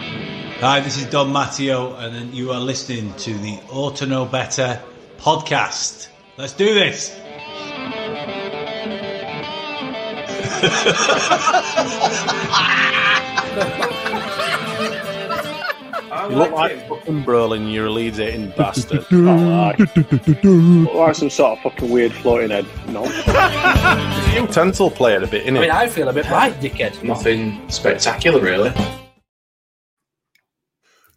Hi, this is Don Matteo, and you are listening to the Auto Know Better podcast. Let's do this. You look like fucking Brolin, you're a Leeds eating bastard. Look like some sort of fucking weird floating head. No. you utensil player a bit, innit? I mean, I feel a bit right, dickhead. Nothing spectacular, really.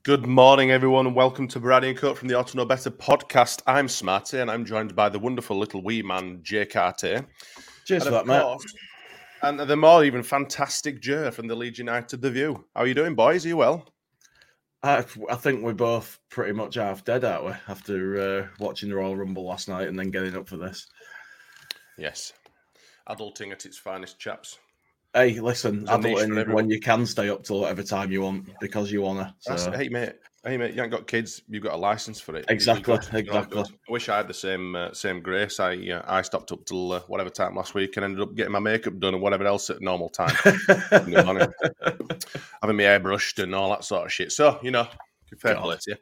Good morning, everyone, and welcome to Berardi and Coke from the Auto Know Better podcast. I'm Smarty, and I'm joined by the wonderful little wee man, Jay Cartier. Cheers and for that, mate. And the more even fantastic Joe from the Leeds United The View. How are you doing, boys? Are you well? I, I think we're both pretty much half dead, aren't we? After uh, watching the Royal Rumble last night and then getting up for this. Yes. Adulting at its finest, chaps. Hey, listen, There's a niche for adulting everyone. when you can stay up till whatever time you want because you wanna. That's- So. hey, mate. Hey, mate. You ain't got kids. You've got a license for it. Exactly, You're good. You're exactly. good. I wish I had the same uh, same grace. I uh, I stopped up till uh, whatever time last week and ended up getting my makeup done and whatever else at normal time. In the morning. Having my hair brushed and all that sort of shit. So you know, fair God. play to you.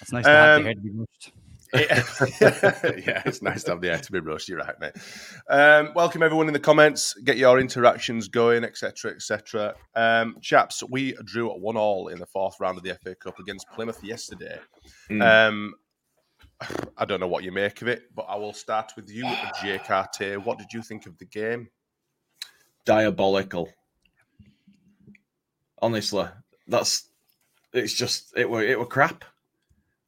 It's nice to have Um, the hair to be brushed. yeah, it's nice to have the air to be brushed. You're right, mate. Um, welcome everyone in the comments. Get your interactions going, etc., etc. Um, chaps, we drew at one all in the fourth round of the FA Cup against Plymouth yesterday. Mm. Um, I don't know what you make of it, but I will start with you, Jay Cartier. What did you think of the game? diabolical. Honestly, that's it's just it were it were crap.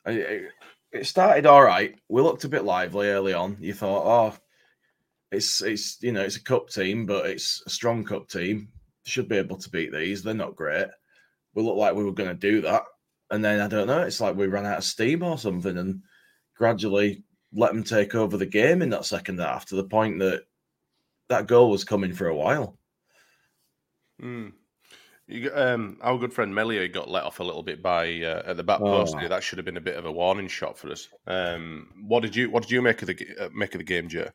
I- It, it started all right. We looked a bit lively early on. You thought, oh, it's it's you know it's a cup team, but it's a strong cup team. Should be able to beat these. They're not great. We looked like we were going to do that, and then I don't know. It's like we ran out of steam or something, and gradually let them take over the game in that second half to the point that that goal was coming for a while. Hmm. You got, um, our good friend Meslier got let off a little bit by uh, at the back Oh. post. That should have been a bit of a warning shot for us. Um, what did you What did you make of the uh, make of the game, Joe?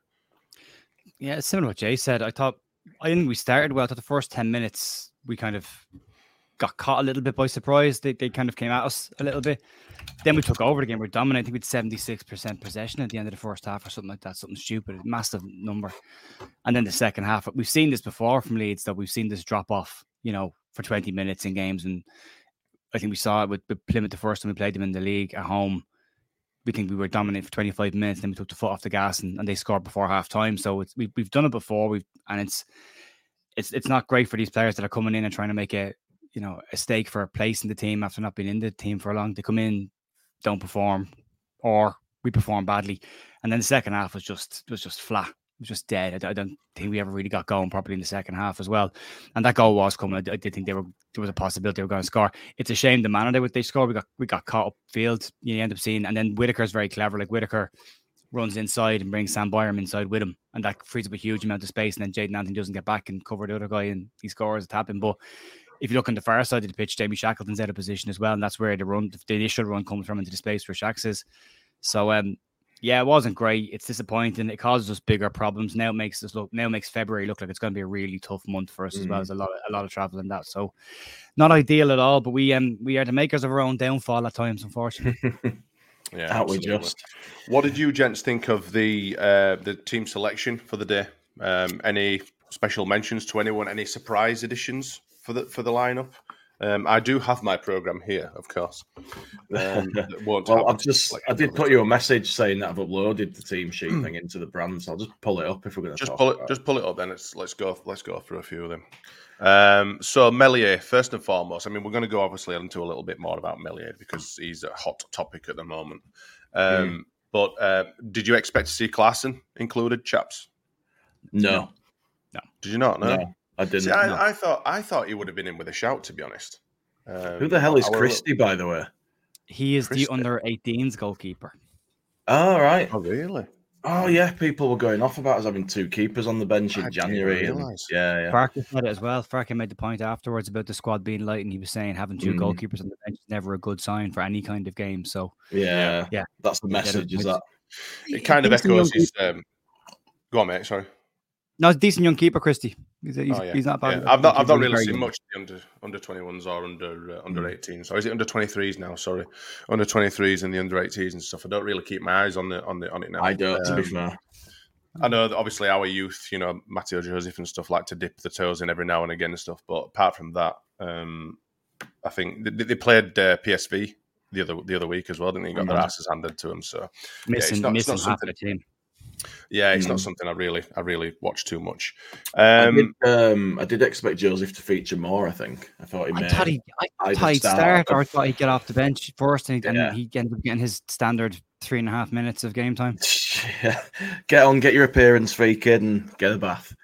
Yeah, similar to what Jay said. I thought I didn't. We started well. I thought the first ten minutes we kind of got caught a little bit by surprise. They, they kind of came at us a little bit. Then we took over the game. We are dominating. I think we had seventy six percent possession at the end of the first half or something like that. Something stupid, massive number. And then the second half, we've seen this before from Leeds that we've seen this drop off. You know, for twenty minutes in games, and I think we saw it with, with Plymouth the first time we played them in the league at home. We think we were dominant for 25 minutes, then we took the foot off the gas and, and they scored before half time. So it's, we've, we've done it before. We've and it's it's it's not great for these players that are coming in and trying to make a you know a stake for a place in the team after not being in the team for long. They come in, don't perform, or we perform badly, and then the second half was just was just flat. It was just dead. I don't think we ever really got going properly in the second half as well. And that goal was coming. I did think they were there was a possibility they were going to score. It's a shame the manner they they scored. We got we got caught up field. You end up seeing, and then Whittaker's very clever. Like Whittaker runs inside and brings Sam Byram inside with him, and that frees up a huge amount of space. And then Jaidon Anthony doesn't get back and cover the other guy, and he scores a tap in. But if you look on the far side of the pitch, Jamie Shackleton's out of position as well, and that's where the run, the initial run comes from into the space where Shacks is. So um, Yeah, it wasn't great. It's disappointing. It causes us bigger problems. Now it makes us look. Now it makes February look like it's going to be a really tough month for us as well. Mm. There's a lot, of, a lot of travel in that. So, not ideal at all. But we um we are the makers of our own downfall at times, unfortunately. Yeah, Out we absolutely. just. What did you gents think of the uh, the team selection for the day? Um, any special mentions to anyone? Any surprise additions for the for the lineup? Um, I do have my program here, of course. Um, won't well, I've just selection I did put it. you a message saying that I've uploaded the team sheet thing into the brand, so I'll just pull it up if we're going to Just talk pull it. about Just pull it up. Then let's let's go. Let's go through a few of them. Um, so Meslier, first and foremost. I mean, we're going to go obviously into a little bit more about Meslier because he's a hot topic at the moment. Um, But uh, did you expect to see Klaesson included, chaps? No. No, Did you not? No. no, I didn't. See, I, no. I thought I thought he would have been in with a shout. To be honest. Um, Who the hell is I Christie, by the way? he is Christie. the under 18s goalkeeper. Oh, right. Oh, really? Oh, yeah. People were going off about us having two keepers on the bench in didn't January. and- yeah, yeah. Farke said it as well. Farke made the point afterwards about the squad being light, and he was saying having two Mm. goalkeepers on the bench is never a good sign for any kind of game. So Yeah, Yeah. That's the message. Is that? It kind of echoes his. Um, go on, mate. Sorry. No, he's a decent young keeper, Christie. He's, he's, Oh, yeah. he's not bad. Yeah. I've not, I've not really really seen young. much of the under under twenty ones or under uh, under 18s. Or is it under twenty threes now? Sorry, under twenty threes and the under 18s and stuff. I don't really keep my eyes on the on the on it now. I don't, to be Um, fair. I know that obviously our youth, you know, Mateo Joseph and stuff like to dip the toes in every now and again and stuff. But apart from that, um, I think they, they played uh, PSV the other the other week as well, didn't they? Got their Mhm. asses handed to them. So Missing, not- it's missing not half something- the team. Yeah, it's not Mm. something I really I really watch too much. I, Um, did, um, I did expect Joseph to feature more. I think. I thought he I may. thought he, I I'd thought he'd start. start, or I thought he'd get off the bench first, and, he, Yeah. and he ended up getting his standard three and a half minutes of game time. Yeah. Get on, get your appearance fee, kid, and get a bath.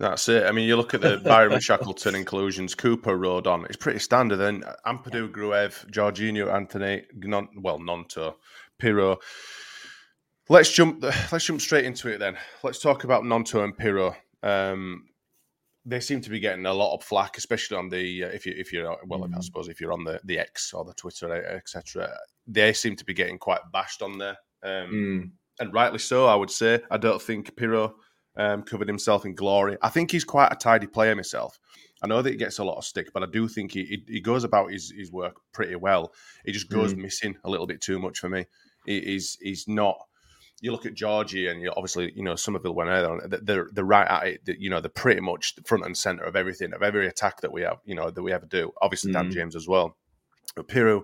That's it. I mean, you look at the Byram Shackleton inclusions. Cooper Rodon. It's pretty standard. Then Ampadu, Gruev, Georginio, Anthony, non, well, Gnonto, Piroe. Let's jump. Let's jump straight into it then. Let's talk about Gnonto and Piroe. Um, they seem to be getting a lot of flack, especially on the uh, if you if you're well, I suppose if you're on the the X or the Twitter etc. They seem to be getting quite bashed on there, um, Mm. and rightly so. I would say. I don't think Piroe um, covered himself in glory. I think he's quite a tidy player myself. I know that he gets a lot of stick, but I do think he he, he goes about his, his work pretty well. He just goes missing a little bit too much for me. He, he's he's not. You look at Georgie, and you obviously you know Summerville went out. They're, they're they're right at it. You know they're pretty much the front and center of everything of every attack that we have. You know that we ever do. Obviously Dan Mhm. James as well. But Piroe,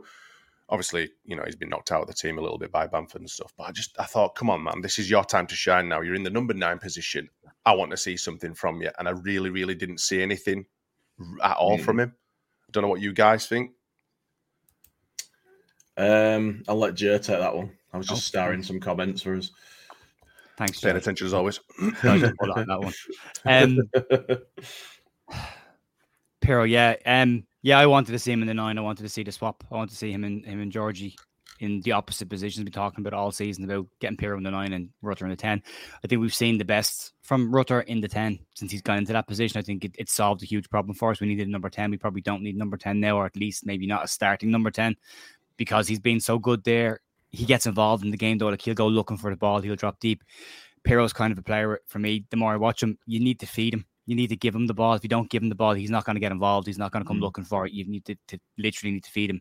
obviously, you know, he's been knocked out of the team a little bit by Bamford and stuff. But I just, I thought, come on, man, this is your time to shine now. You're in the number nine position. I want to see something from you. And I really, really didn't see anything at all from him. I don't know what you guys think. Um, I'll let Joe take that one. I was just Oh. starring some comments for us. Thanks, Paying attention as always. No, just pull out that one. Um, Piroe, yeah, um, yeah, I wanted to see him in the nine. I wanted to see the swap. I wanted to see him and him and Georgie in the opposite positions. We're talking about all season about getting Piroe in the nine and Rutter in the ten. I think we've seen the best from Rutter in the ten since he's gone into that position. I think it, it solved a huge problem for us. We needed a number ten. We probably don't need number ten now, or at least maybe not a starting number ten, because he's been so good there. He gets involved in the game though. Like he'll go looking for the ball. He'll drop deep. Piroe's kind of a player for me. The more I watch him, you need to feed him. You need to give him the ball. If you don't give him the ball, he's not going to get involved. He's not going to come mm-hmm. looking for it. You need to, to literally need to feed him.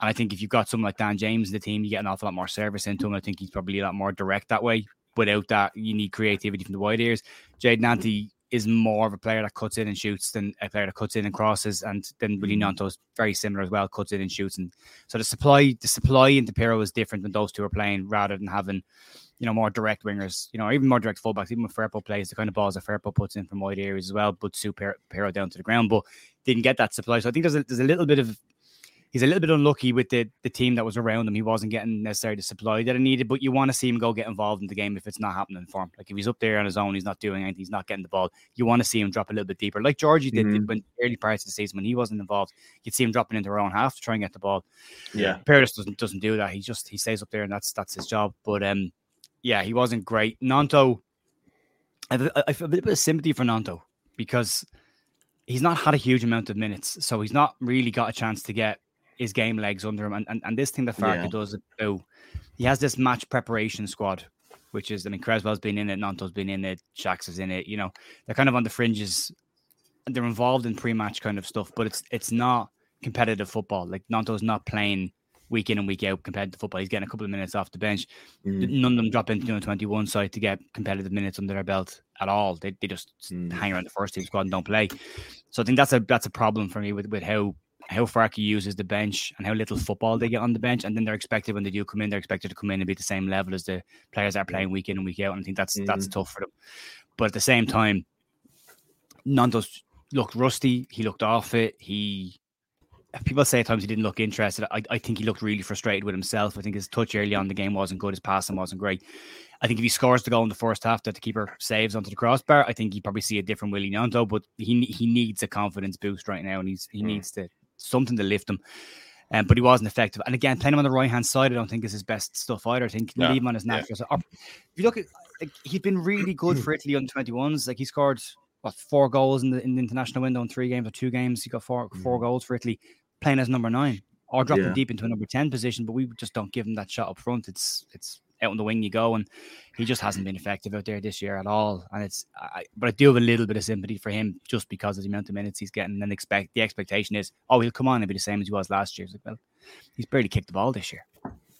And I think if you've got someone like Dan James in the team, you get an awful lot more service into him. I think he's probably a lot more direct that way. Without that, you need creativity from the wide ears. Jaidon Anthony is more of a player that cuts in and shoots than a player that cuts in and crosses. And then Willie mm. Gnonto's very similar as well, cuts in and shoots. And so the supply, the supply into Piroe is different when those two are playing rather than having you know, more direct wingers, you know, even more direct fullbacks, even when Firpo plays the kind of balls that Firpo puts in from wide areas as well, but suit Piroe down to the ground, but didn't get that supply. So I think there's a, there's a little bit of, he's a little bit unlucky with the, the team that was around him. He wasn't getting necessarily the supply that he needed, but you want to see him go get involved in the game if it's not happening for him. Like if he's up there on his own, he's not doing anything, he's not getting the ball. You want to see him drop a little bit deeper, like Georgie did Mhm. when early parts of the season when he wasn't involved. You'd see him dropping into their own half to try and get the ball. Yeah. Paris doesn't doesn't do that. He just he stays up there and that's that's his job. But um, yeah, he wasn't great. Gnonto, I have, a- I have a bit of sympathy for Gnonto because he's not had a huge amount of minutes, so he's not really got a chance to get his game legs under him. And and, and this thing that Farke Yeah. does oh, he has this match preparation squad, which is I mean Cresswell's been in it, Gnonto's been in it, Shax is in it. You know, they're kind of on the fringes. They're involved in pre-match kind of stuff, but it's it's not competitive football. Like Gnonto's not playing week in and week out competitive football. He's getting a couple of minutes off the bench. Mm. None of them drop into the 21 side to get competitive minutes under their belt at all. They, they just Mm. hang around the first team squad and don't play. So I think that's a that's a problem for me with, with how how Farke uses the bench and how little football they get on the bench. And then they're expected when they do come in, they're expected to come in and be the same level as the players that are playing week in and week out. And I think that's that's Mm. tough for them. But at the same time, Gnonto's looked rusty. He looked off it. He people say at times he didn't look interested. I, I think he looked really frustrated with himself. I think his touch early on the game wasn't good. His passing wasn't great. I think if he scores the goal in the first half that the keeper saves onto the crossbar, I think you probably see a different Willie Gnonto. But he he needs a confidence boost right now, and he's he needs to something to lift him. Um, but he wasn't effective. And again, playing him on the right hand side, I don't think is his best stuff either. I think No, leave him on his yeah. natural. side. Or- If you look at, like, he's been really good for Italy under twenty ones. Like he scored what four goals in the in the international window in three games or two games. He got four four goals for Italy, playing as number nine or dropping Yeah. deep into a number ten position. But we just don't give him that shot up front. It's it's out on the wing you go, and he just hasn't been effective out there this year at all. And it's, I, but I do have a little bit of sympathy for him just because of the amount of minutes he's getting. And expect the expectation is, oh, he'll come on and be the same as he was last year. Well, he's barely kicked the ball this year.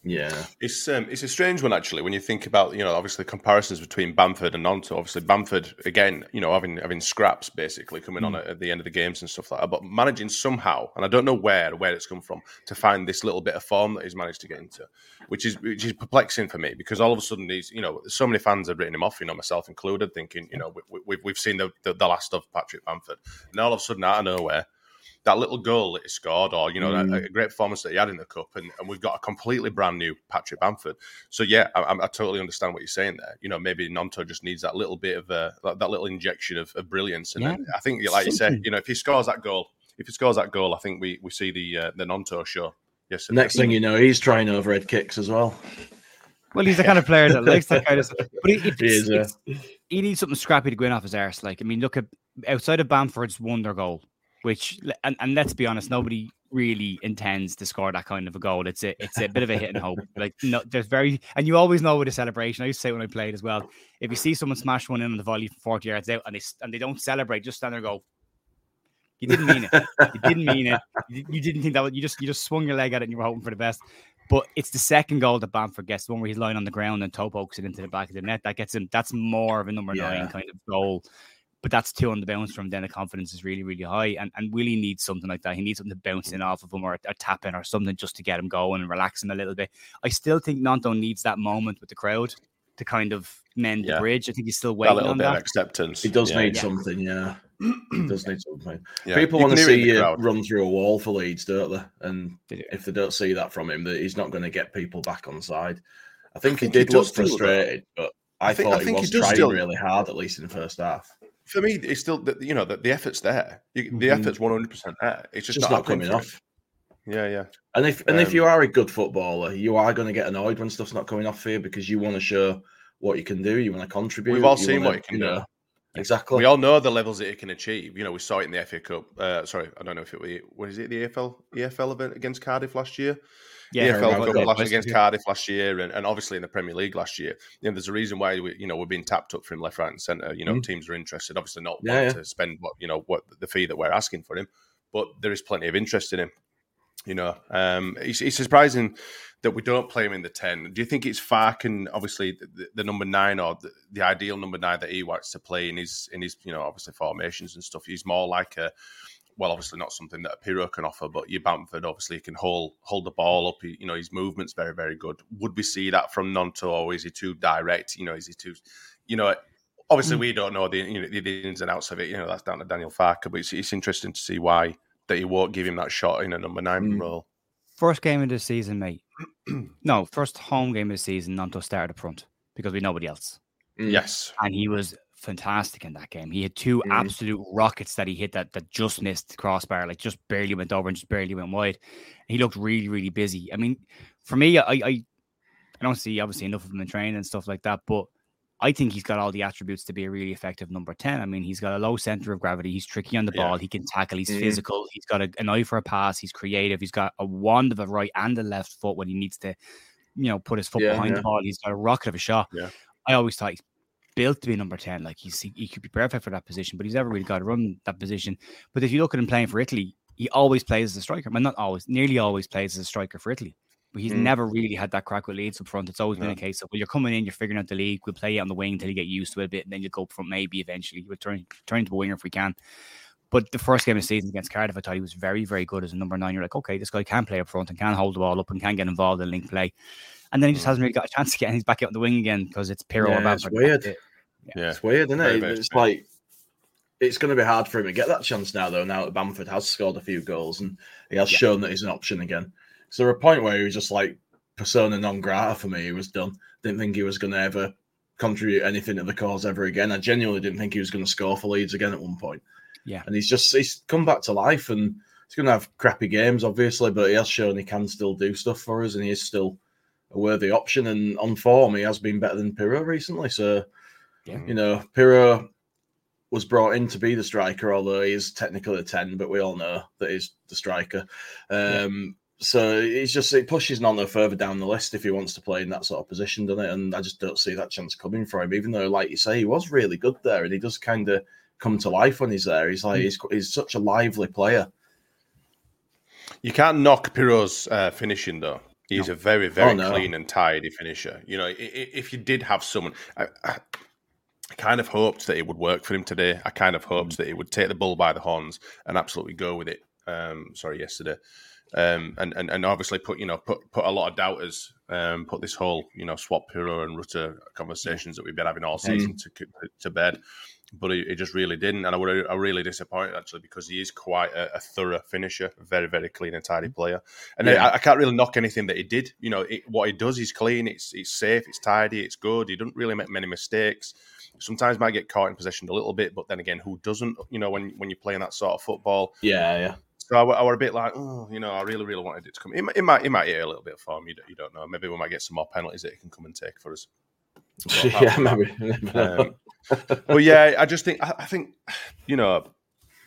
Yeah. It's um, it's a strange one actually when you think about you know obviously comparisons between Bamford and Gnonto. Obviously Bamford again you know having having scraps basically coming on at, at the end of the games and stuff like that, but managing somehow and I don't know where where it's come from to find this little bit of form that he's managed to get into, which is which is perplexing for me because all of a sudden he's you know so many fans have written him off, you know myself included, thinking you know we, we, we've we've seen the, the the last of Patrick Bamford, and all of a sudden out of nowhere that little goal that he scored, or you know, Mm. a, a great performance that he had in the cup, and, and we've got a completely brand new Patrick Bamford. So yeah, I, I- I totally understand what you're saying there. You know, maybe Gnonto just needs that little bit of uh, that, that little injection of, of brilliance, and Yeah. then I think, like you said, you know, if he scores that goal, if he scores that goal, I think we we see the uh, the Gnonto show. Yes, Next thing you know, he's trying overhead kicks as well. Well, he's the kind of player that likes that kind of stuff. But he, He is, it's- he needs something scrappy to go in off his arse. Like, I mean, look at outside of Bamford's wonder goal, which, and, and let's be honest, nobody really intends to score that kind of a goal. It's a it's a bit of a hit and hope. Like, no, there's very, and you always know with a celebration. I used to say when I played as well, if you see someone smash one in on the volley from 40 yards out and they and they don't celebrate, just stand there and go. You didn't mean it. You didn't mean it. You, you didn't think that. was- You just you just swung your leg at it and you were hoping for the best. But it's the second goal that Bamford gets, the one where he's lying on the ground and toe pokes it into the back of the net. That gets him. That's more of a number Yeah. nine kind of goal. But that's two on the bounce from. Then the confidence is really, really high. And and Willie needs something like that. He needs something to bounce in off of him or a, a tap in or something just to get him going and relax him a little bit. I still think Gnonto needs that moment with the crowd to kind of mend Yeah. the bridge. I think he's still that waiting little on bit that. of acceptance. He does Yeah. need Yeah. something, yeah. he does need something. Yeah. People want to can hear it in see you crowd. run through a wall for Leeds, don't they? And They do. if they don't see that from him, that he's not going to get people back on side. I think, think he he did look does do that. frustrated, but I, I think- thought I he think he was does trying still- really hard, at least in the first half. For me, it's still the, you know the, the effort's there. You, the Mhm. effort's one hundred percent there. It's just, Just not, not coming off. Yeah, yeah. And if and if Um, you are a good footballer, you are going to get annoyed when stuff's not coming off for you because you want to show what you can do. You want to contribute. We've all you seen wanna, what you can do. know, Exactly. We all know the levels that it can achieve. You know, we saw it in the FA Cup. Uh, sorry, I don't know if it was what is it the EFL EFL event against Cardiff last year. Yeah, EFL Cup last against. Cardiff last year, and, and obviously in the Premier League last year. You know, there's a reason why we, you know, we're being tapped up from left, right, and centre. You know, Mm. teams are interested. Obviously, not Yeah, wanting yeah. to spend what you know what the fee that we're asking for him, but there is plenty of interest in him. You know, um, it's, it's surprising that we don't play him in the ten. Do you think it's Farken, obviously the, the, the number nine or the, the ideal number nine that he wants to play in his in his you know obviously formations and stuff? He's more like a well, obviously not something that a Piroe can offer, but your Bamford obviously can hold hold the ball up. He, you know, his movement's very very good. Would we see that from Gnonto, or is he too direct? You know, is he too, you know? Obviously, we don't know the you know the ins and outs of it. You know, that's down to Daniel Farke, but it's, it's interesting to see why that he won't give him that shot in a number nine Mm. role. First game of the season, mate. no, first home game of the season, Gnonto started up front because we nobody else. Mm. Yes, And he was fantastic in that game. He had two Mhm. absolute rockets that he hit that that just missed the crossbar, like just barely went over and just barely went wide. He looked really, really busy. I mean, for me, I I, I don't see obviously enough of him in training and stuff like that, but I think he's got all the attributes to be a really effective number 10. I mean, he's got a low center of gravity. He's tricky on the Yeah. ball. He can tackle. He's Mhm. physical. He's got a, an eye for a pass. He's creative. He's got a wand of a right and a left foot when he needs to, you know, put his foot Yeah, behind yeah. the ball. He's got a rocket of a shot. Yeah. I always thought he's built to be number 10. Like he's he, he could be perfect for that position, but he's never really got to run that position. But if you look at him playing for Italy, he always plays as a striker. I mean, not always, nearly always plays as a striker for Italy. But he's Mm. never really had that crack with Leeds up front. It's always been No. a case of well, you're coming in, you're figuring out the league. We'll play you on the wing until you get used to it a bit, and then you go up front. Maybe eventually we'll turn turn into a winger if we can. But the first game of the season against Cardiff, I thought he was very, very good as a number nine. You're like, okay, this guy can play up front and can hold the ball up and can get involved in link play. And then he just hasn't really got a chance again. He's back out on the wing again because it's Piroe or Yeah, weird. Yeah. It's weird, isn't Very, it? very it's strange. like it's going to be hard for him to get that chance now, though. Now that Bamford has scored a few goals and he has Yeah. shown that he's an option again. So there a point where he was just like persona non grata for me. He was done. Didn't think he was going to ever contribute anything to the cause ever again. I genuinely didn't think he was going to score for Leeds again at one point. Yeah. and he's just he's come back to life and he's going to have crappy games, obviously, but he has shown he can still do stuff for us and he is still a worthy option. And on form, he has been better than Piroe recently. So Yeah. you know, Piroe was brought in to be the striker, although he is technically a 10, but we all know that he's the striker. Um, So it's just, it pushes Gnonto further down the list if he wants to play in that sort of position, doesn't it? And I just don't see that chance coming for him, even though, like you say, he was really good there and he does kind of come to life when he's there. He's like, he's, he's such a lively player. You can't knock Piroe's uh, finishing though. He's a very, very Oh, no. clean and tidy finisher. You know, i- i- if you did have someone, I, I I kind of hoped that it would work for him today. I kind of hoped Mm. that he would take the bull by the horns and absolutely go with it. Um, sorry, yesterday, um, and, and and obviously put you know put put a lot of doubters, um, put this whole you know swap Piroe and Rutter conversations that we've been having all season Mm. to to bed. But he, he just really didn't, and I were I really disappointed actually because he is quite a, a thorough finisher, very very clean and tidy player. And Yeah. I, I can't really knock anything that he did. You know, it, what he does, he's clean, it's it's safe, it's tidy, it's good. He doesn't really make many mistakes. Sometimes might get caught in possession a little bit, but then again, who doesn't? You know, when when you're playing that sort of football. Yeah, yeah. So I, were- I were a bit like, oh, you know, I really, really wanted it to come. It, might- it might, it might hit a little bit for him. You don't, you don't know. Maybe we might get some more penalties that he can come and take for us. Yeah, maybe. um, but yeah, I just think I, I think you know,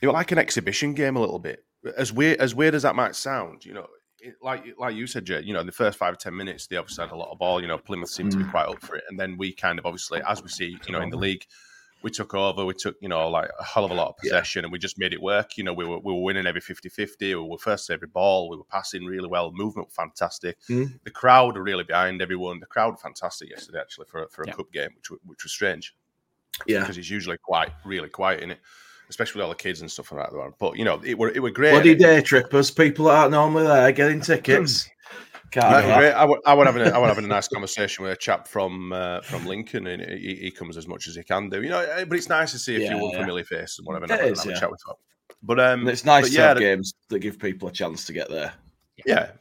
it was like an exhibition game a little bit. As weird as weird as that might sound, you know, it, like like you said, Jay. You know, in the first five or ten minutes, they obviously had a lot of ball. You know, Plymouth seemed to be Mm. quite up for it, and then we kind of obviously, as we see, you know, in the league. We took over. We took, you know, like a hell of a lot of possession, and we just made it work. You know, we were we were winning every 50-50. We were first to every ball. We were passing really well. Movement fantastic. Mm. The crowd were really behind everyone. The crowd fantastic yesterday, actually, for a, for a Yeah. cup game, which which was strange yeah. because it's usually quite really quiet in it, especially with all the kids and stuff like that. But you know, it were it were great. Bloody day trippers, people that aren't normally there getting tickets. Can't it was that. great. I would, I would having a, I would having a nice conversation with a chap from uh, from Lincoln, and he, he comes as much as he can do. You know, eh, but it's nice to see a Yeah, few yeah. unfamiliar faces and whatever. And It have, is, have a chat with them. But um, And it's nice to yeah, have the- games that give people a chance to get there. Yeah.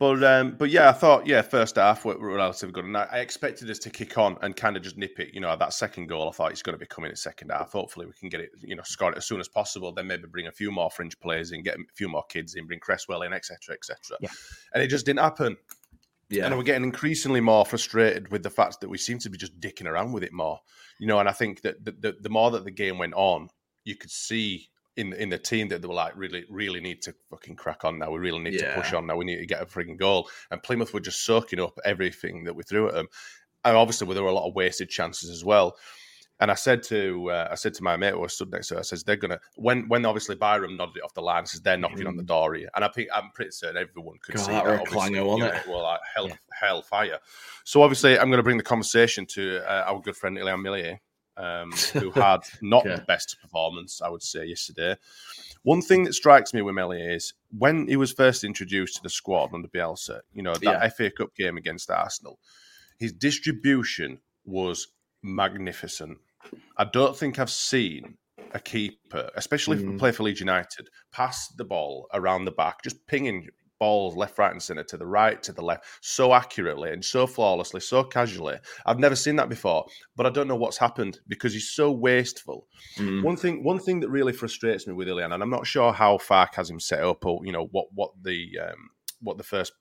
But um, but yeah, I thought yeah, first half were, were relatively good, and I, I expected us to kick on and kind of just nip it. You know, that second goal, I thought it's going to be coming in second half. Hopefully, we can get it, you know, score it as soon as possible. Then maybe bring a few more fringe players in, get a few more kids in, bring Cresswell in, etc., etc. Yeah. And it just didn't happen. Yeah. And we're getting increasingly more frustrated with the fact that we seem to be just dicking around with it more. You know, and I think that the, the, the more that the game went on, you could see in in the team that they were like, really, really need to fucking crack on now. We really need to push on now. We need to get a frigging goal. And Plymouth were just soaking up everything that we threw at them. And obviously, there were a lot of wasted chances as well. And I said to uh, I said to my mate who was stood next to her, I says they're gonna when when obviously Byram nodded it off the line, says they're knocking on the door here, and I think I'm pretty certain everyone could Mm. God, see that that. clanger, know, it? Well, like hell, hell fire. So obviously, I'm going to bring the conversation to uh, our good friend Illan Meslier, um, who had not Okay. the best performance, I would say, yesterday. One thing that strikes me with Meslier is when he was first introduced to the squad under Bielsa, you know, that Yeah. FA Cup game against Arsenal, his distribution was magnificent. I don't think I've seen a keeper, especially if we Mm. play for Leeds United, pass the ball around the back, just pinging balls left, right, and centre to the right, to the left, so accurately and so flawlessly, so casually. I've never seen that before, but I don't know what's happened because he's so wasteful. Mm. One thing, one thing that really frustrates me with Illan, and I'm not sure how Farke has him set up, or you know what what the um, what the first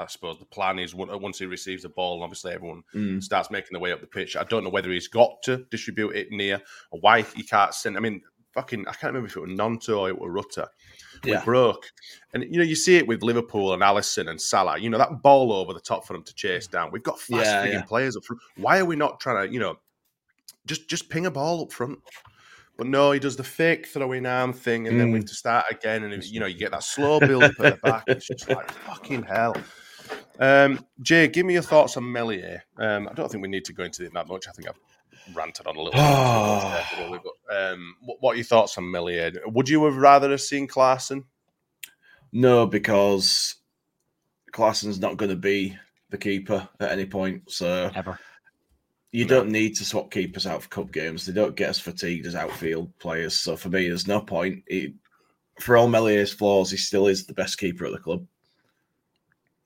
I suppose the plan is once he receives the ball, and obviously everyone Mm. starts making their way up the pitch. I don't know whether he's got to distribute it near or why he can't send. I mean, fucking, I can't remember if it was Gnonto or it was Rutter. We Yeah. broke, and you know you see it with Liverpool and Alisson and Salah. You know that ball over the top for them to chase down. We've got fast Yeah, yeah. players up front. Why are we not trying to, you know, just just ping a ball up front? But no, he does the fake throwing arm thing, and then we Mm. have to start again. And you know, you get that slow build up at the back. It's just like fucking hell. Um, Jay, give me your thoughts on Meslier. Um, I don't think we need to go into it that much. I think I've ranted on a little bit. too much there, really, but, um, what, what are your thoughts on Meslier? Would you have rather have seen Clarkson? No, because Klaesson's not going to be the keeper at any point. So Ever. you don't need to swap keepers out for cup games. They don't get as fatigued as outfield players. So for me, there's no point. He, for all Meslier's flaws, he still is the best keeper at the club.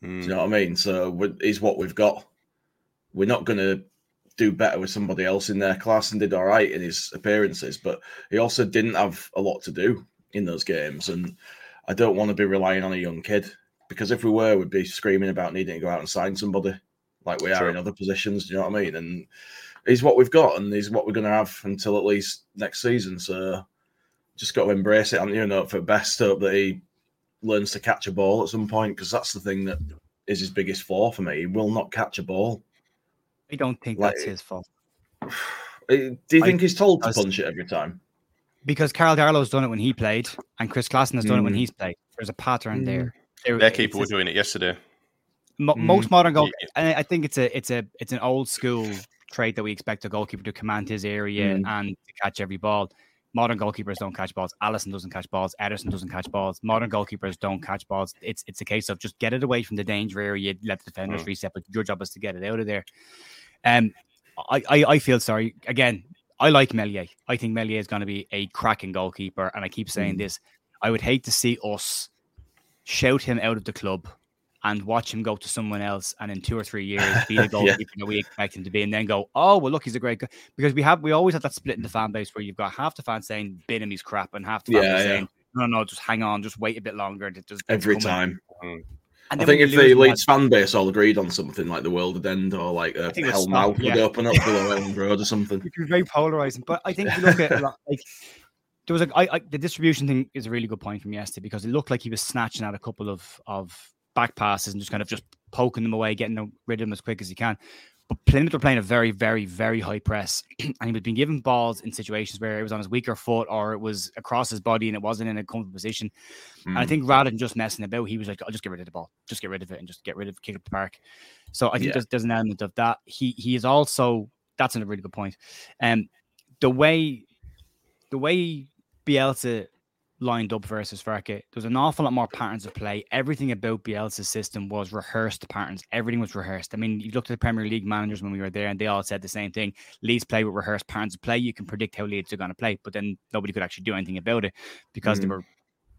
Do you know what I mean? So we- he's what we've got. We're not going to do better with somebody else in their class and did all right in his appearances, but he also didn't have a lot to do in those games. And I don't want to be relying on a young kid because if we were, we'd be screaming about needing to go out and sign somebody like we are True. in other positions. Do you know what I mean? And he's what we've got, and he's what we're going to have until at least next season. So just got to embrace it. And you know, for best hope that he learns to catch a ball at some point because that's the thing that is his biggest flaw for me. He will not catch a ball. I don't think Like- that's his fault. Uh, Do you I- think he's told to because- punch it every time? Because Karl Darlow's done it when he played, and Chris Klaesson has done it when Mm. he's played. There's a pattern Mm. there. There- Their it's keeper was doing it yesterday. Mo- Mm. most modern goal, and I think it's a it's a it's an old school trait that we expect a goalkeeper to command his area Mm. and to catch every ball. Modern goalkeepers don't catch balls. Alisson doesn't catch balls. Ederson doesn't catch balls. Modern goalkeepers don't catch balls. It's it's a case of just get it away from the danger area, let the defenders Mm. reset, but your job is to get it out of there. Um, I, I I feel sorry again. I like Meslier. I think Meslier is going to be a cracking goalkeeper, and I keep saying Mm. this. I would hate to see us shout him out of the club and watch him go to someone else, and in two or three years be the Yeah. goalkeeper that we expect him to be, and then go, oh well, look, he's a great guy. Because we have we always have that split in the fan base where you've got half the fans saying bin him, he's crap, and half the fans Yeah, yeah. saying no, no, just hang on, just wait a bit longer. it Just, Every time. And I then think if the lose one, Leeds fan base all agreed on something like the world would end or like uh, a think it would hell stop, mouth would yeah. open up below Elland Road or something. it can be very polarizing. But I think if you look at like there was a I, I, the distribution thing is a really good point from yesterday because it looked like he was snatching at a couple of of back passes and just kind of just poking them away, getting rid of them as quick as he can. But Plymouth were playing a very, very, very high press, and he was being given balls in situations where it was on his weaker foot or it was across his body and it wasn't in a comfortable position. And I Mm. think rather than just messing about, he was like, "I'll just get rid of the ball, just get rid of it, and just get rid of kick up the park." So I think Yeah. there's, there's an element of that. He he is also that's a really good point. Um, the way the way Bielsa lined up versus Farke, there's an awful lot more patterns of play. Everything about Bielsa's system was rehearsed patterns. Everything was rehearsed. I mean, you looked at the Premier League managers when we were there, and they all said the same thing. Leeds play with rehearsed patterns of play. You can predict how Leeds are going to play, but then nobody could actually do anything about it because they Mhm. were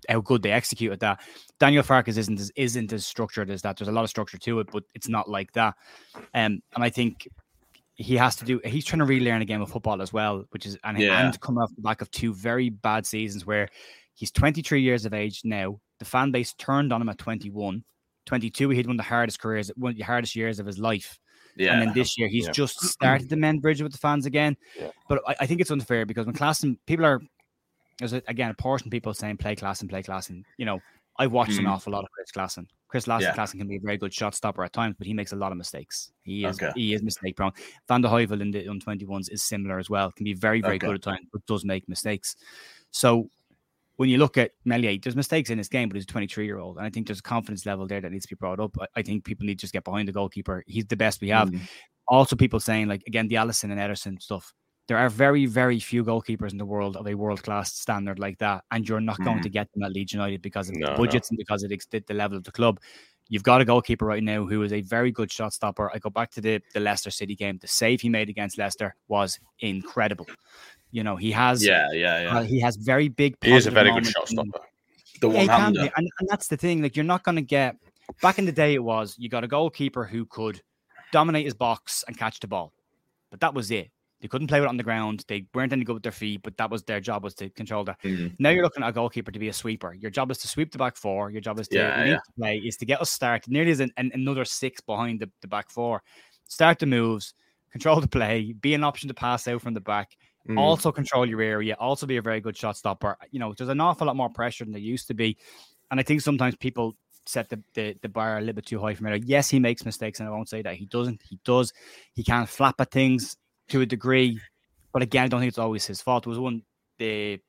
how good they executed that. Daniel Farke's isn't as, isn't as structured as that. There's a lot of structure to it, but it's not like that. Um, and I think he has to do. He's trying to relearn a game of football as well, which is and, Yeah. and come off the back of two very bad seasons where he's 23 years of age now. The fan base turned on him at 21. 22, he had one of the hardest careers, one of the hardest years of his life. Yeah. And then this year, he's Yeah. just started to mend bridge with the fans again. Yeah. But I, I think it's unfair because when Klaesson, people are, there's a, again a portion of people saying play Klaesson, play Klaesson. You know, I've watched an Mm. awful lot of Chris Klaesson. Chris Klaesson, Yeah. Klaesson can be a very good shot stopper at times, but he makes a lot of mistakes. He is Okay. he is mistake prone. Van den Heuvel in the un-21s is similar as well. Can be very, very Okay. good at times, but does make mistakes. So when you look at Meslier, there's mistakes in his game, but he's a 23 year old. And I think there's a confidence level there that needs to be brought up. I, I think people need to just get behind the goalkeeper. He's the best we have. Mm. Also, people saying, like, again, the Alisson and Ederson stuff. There are very, very few goalkeepers in the world of a world class standard like that. And you're not going Mhm. to get them at Leeds United because of No, the no. budgets and because of the, the level of the club. You've got a goalkeeper right now who is a very good shot stopper. I go back to the, the Leicester City game. The save he made against Leicester was incredible. You know, he has Yeah, yeah, yeah. uh, he has very big. He is a very good shot stopper. the one he can hander. And, and that's the thing. Like, you're not going to get. Back in the day, it was you got a goalkeeper who could dominate his box and catch the ball, but that was it. They couldn't play with it on the ground. They weren't any good with their feet, but that was their job was to control that. Mhm. Now you're looking at a goalkeeper to be a sweeper. Your job is to sweep the back four. Your job is to Yeah, yeah. the play, is to get us started. Nearly as an, an, another six behind the, the back four. Start the moves, control the play, be an option to pass out from the back. Mm. Also control your area. Also be a very good shot stopper. You know, there's an awful lot more pressure than there used to be, and I think sometimes people set the, the, the bar a little bit too high for me. Yes, he makes mistakes, and I won't say that he doesn't. He does. He can't flap at things to a degree, but again, I don't think it's always his fault. Was one the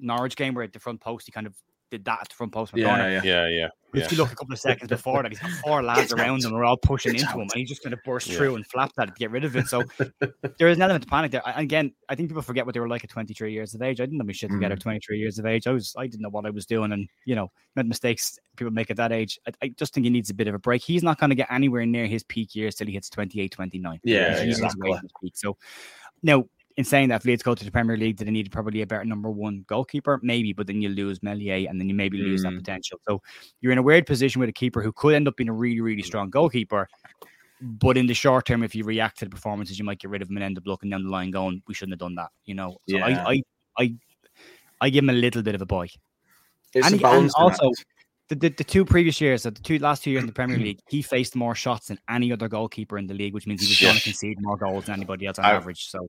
Norwich game where at the front post he kind of did that at the front post. in the Yeah, corner. yeah. Yeah, yeah. If you look a couple of seconds before that, he's got four lads around him. We're all pushing Get into him, and he's just going to burst Yeah. through and flap that to get rid of it. So there is an element of panic there. And again, I think people forget what they were like at 23 years of age. I didn't know my shit together at 23 years of age. I was, I didn't know what I was doing, and you know, made mistakes people make at that age. I, I just think he needs a bit of a break. He's not going to get anywhere near his peak years till he hits 28, 29. Yeah, He's years away exactly. his peak. So now. In saying that, if Leeds go to the Premier League, do they need probably a better number one goalkeeper? Maybe, but then you lose Meslier and then you maybe lose that Mm. potential. So you're in a weird position with a keeper who could end up being a really, really strong goalkeeper. But in the short term, if you react to the performances, you might get rid of him and end up looking down the line going, "We shouldn't have done that." You know, so Yeah. I, I, I, I give him a little bit of a boy. It's and, he- and also, the, the, the two previous years, the two last two years in the Premier League, he faced more shots than any other goalkeeper in the league, which means he was going to concede more goals than anybody else on I- average. So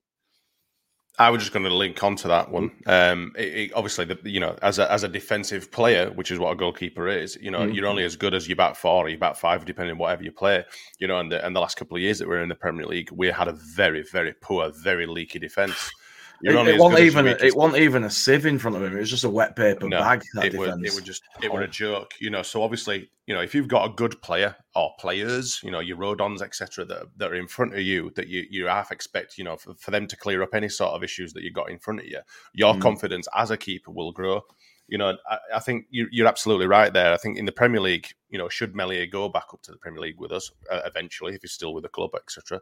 I was just going to link onto that one. Um, it, it- obviously, the, you know, as a as a defensive player, which is what a goalkeeper is, you know, Mhm. you're only as good as your back four or your back five, depending on whatever you play. You know, and the, and the last couple of years that we are in the Premier League, we had a very, very poor, very leaky defense. It, wasn't good as your even a, it wasn't even a sieve in front of him. It was just a wet paper No, bag. That it was, defense. it was just it was a joke, you know. So obviously, you know, if you've got a good player or players, you know, your Rodons, etc., that, that are in front of you, that you you half expect, you know, for, for them to clear up any sort of issues that you got in front of you, your Mm. confidence as a keeper will grow. You know, I, I think you, you're absolutely right there. I think in the Premier League, you know, should Meslier go back up to the Premier League with us uh, eventually, if he's still with the club, etc.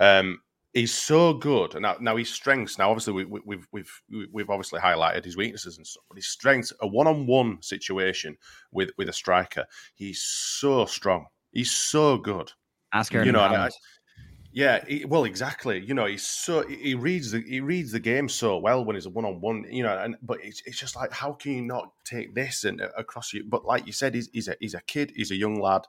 Um, he's so good. And now, now his strengths. Now, obviously, we, we, we've we've we've obviously highlighted his weaknesses and stuff, but his strengths, a one-on-one situation with with a striker, he's so strong. He's so good. ask You know, I- Yeah, he, well, exactly. You know, he's so he reads the he reads the game so well when he's a one on one. You know, and but it's, it's just like how can you not take this and uh, across you? But like you said, he's he's a he's a kid. He's a young lad.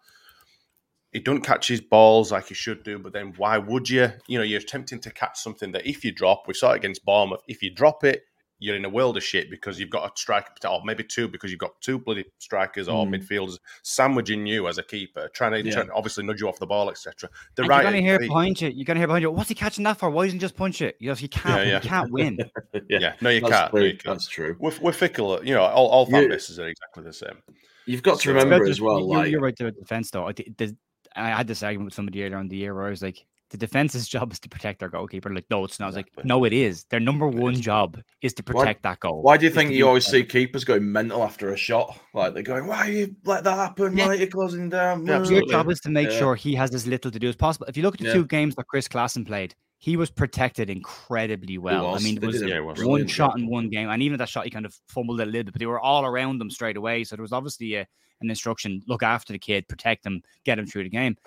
He don't catch his balls like he should do. But then why would you? You know, you're attempting to catch something that if you drop, we saw it against Bournemouth. If you drop it, you're in a world of shit because you've got a striker, or maybe two because you've got two bloody strikers or Mm. midfielders sandwiching you as a keeper, trying to, Yeah. trying to obviously nudge you off the ball, etc. The right you're gonna hear behind you. You're gonna hear behind you. What's he catching that for? Why doesn't he just punch it? You know, you can't. Yeah, yeah. You can't win. Yeah, no, you that's can't. No, you can't. That's true. We're, we're fickle. You know, all, all fan bases are exactly the same. You've got to remember as well, you- like you're right to the defense though. I, think the, I had this argument with somebody earlier in the year where I was like, the defense's job is to protect their goalkeeper. Like, no, it's not. I was like, no, it is. Their number one job is to Why- protect that goal. Why do you think you always see keepers going mental after a shot? Like they're going, "Why you let that happen? Yeah. Why you're closing down?" Yeah, Your job is to make Yeah. sure he has as little to do as possible. If you look at the Yeah. two games that Chris Klaesson played, he was protected incredibly well. was. I mean, it was did yeah, it was. one shot job. in one game, and even that shot he kind of fumbled it a little bit, but they were all around him straight away. So there was obviously a, an instruction: look after the kid, protect him, get him through the game.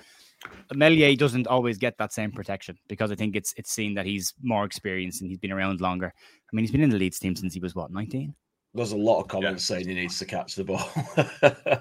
Meslier doesn't always get that same protection because I think it's it's seen that he's more experienced and he's been around longer. I mean, he's been in the Leeds team since he was what nineteen. There's a lot of comments saying he needs to catch the ball.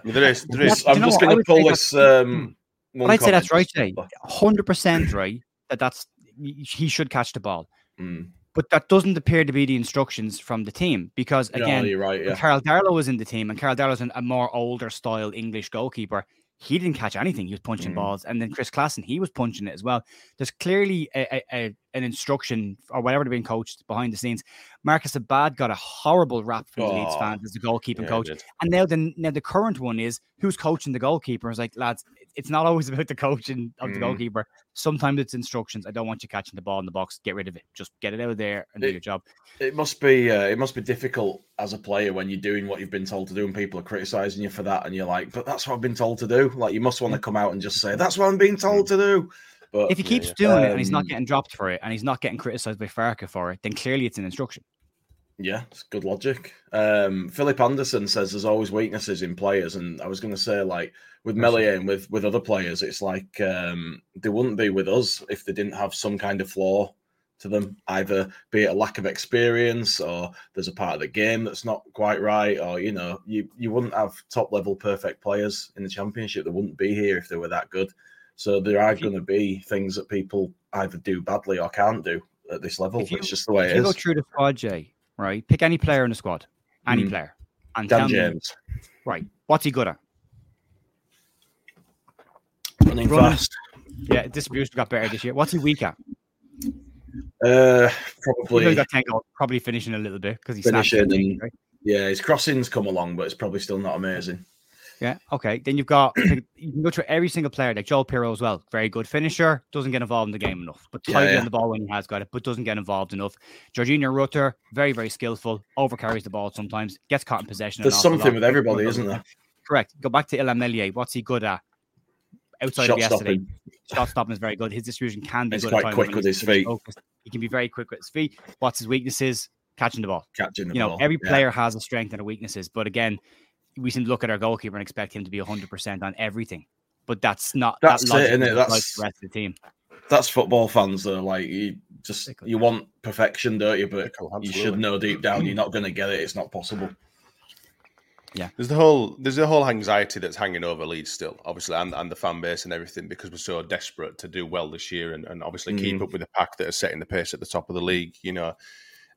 There is, there is. I'm know just going to pull this. Um, But one I'd say that's right. Jay. Hundred percent right that that's he should catch the ball. Mm. But that doesn't appear to be the instructions from the team because again, right. Yeah, Karl Darlow was in the team, and Karl Darlow's an, a more older style English goalkeeper. He didn't catch anything. He was punching Mm. balls, and then Chris Klaesson, he was punching it as well. There's clearly a, a, an instruction or whatever they're being coached behind the scenes. Marcos Abad got a horrible rap from the Leeds Oh, fans as the goalkeeping Yeah, coach, and now the now the current one is who's coaching the goalkeeper. It's like lads, it's not always about the coaching of the Mm. goalkeeper. Sometimes it's instructions. I don't want you catching the ball in the box. Get rid of it. Just get it out of there and do your job. it must be. Uh, it must be difficult as a player when you're doing what you've been told to do, and people are criticizing you for that, and you're like, "But that's what I've been told to do." Like you must want to come out and just say, "That's what I'm being told to do." But If he keeps yeah. doing it and he's not Um, getting dropped for it and he's not getting criticized by Farke for it, then clearly it's an instruction. Yeah, it's good logic. Um, Philip Anderson says there's always weaknesses in players, and I was going to say like with Meslier and with with other players, it's like um, they wouldn't be with us if they didn't have some kind of flaw to them, either be it a lack of experience or there's a part of the game that's not quite right, or you know, you you wouldn't have top level perfect players in the championship. They wouldn't be here if they were that good. So there are going to be things that people either do badly or can't do at this level. You- it's just the way it you go through the squad, Jay, right? Pick any player in the squad, any Mm. player, and Dan tell me, right? What's he good at? running Running. fast. Yeah, distribution got better this year. What's he weak at? Uh, probably he got 10 goals, probably finishing a little bit because he's finishing and right? yeah, his crossings come along, but it's probably still not amazing. Yeah. Okay. Then you've got you can go through every single player, like Joel Piroe as well. Very good finisher, doesn't get involved in the game enough, but Yeah, tidy yeah. on the ball when he has got it, but doesn't get involved enough. Georginio Rutter, very very skillful, overcarries the ball sometimes, gets caught in possession. There's something with everybody, isn't there? Correct. Go back to Illan Meslier. What's he good at? Outside Shot of yesterday, stopping. shot stopping is very good. His distribution can be quite quick with his feet. focused. He can be very quick with his feet. What's his weaknesses? Catching the ball Catching the you know, ball. every yeah. player has a strength and a weaknesses, but again, we can look at our goalkeeper and expect him to be 100% on everything. But that's not That's that it, logic innit? doesn't apply to That's- the rest of the team. That's football fans though. Like you just you want perfection, don't you? But you should know deep down you're not going to get it. It's not possible. Yeah, there's the whole there's the whole anxiety that's hanging over Leeds still, obviously, and, and the fan base and everything because we're so desperate to do well this year and, and obviously keep Mm. up with the pack that are setting the pace at the top of the league, you know.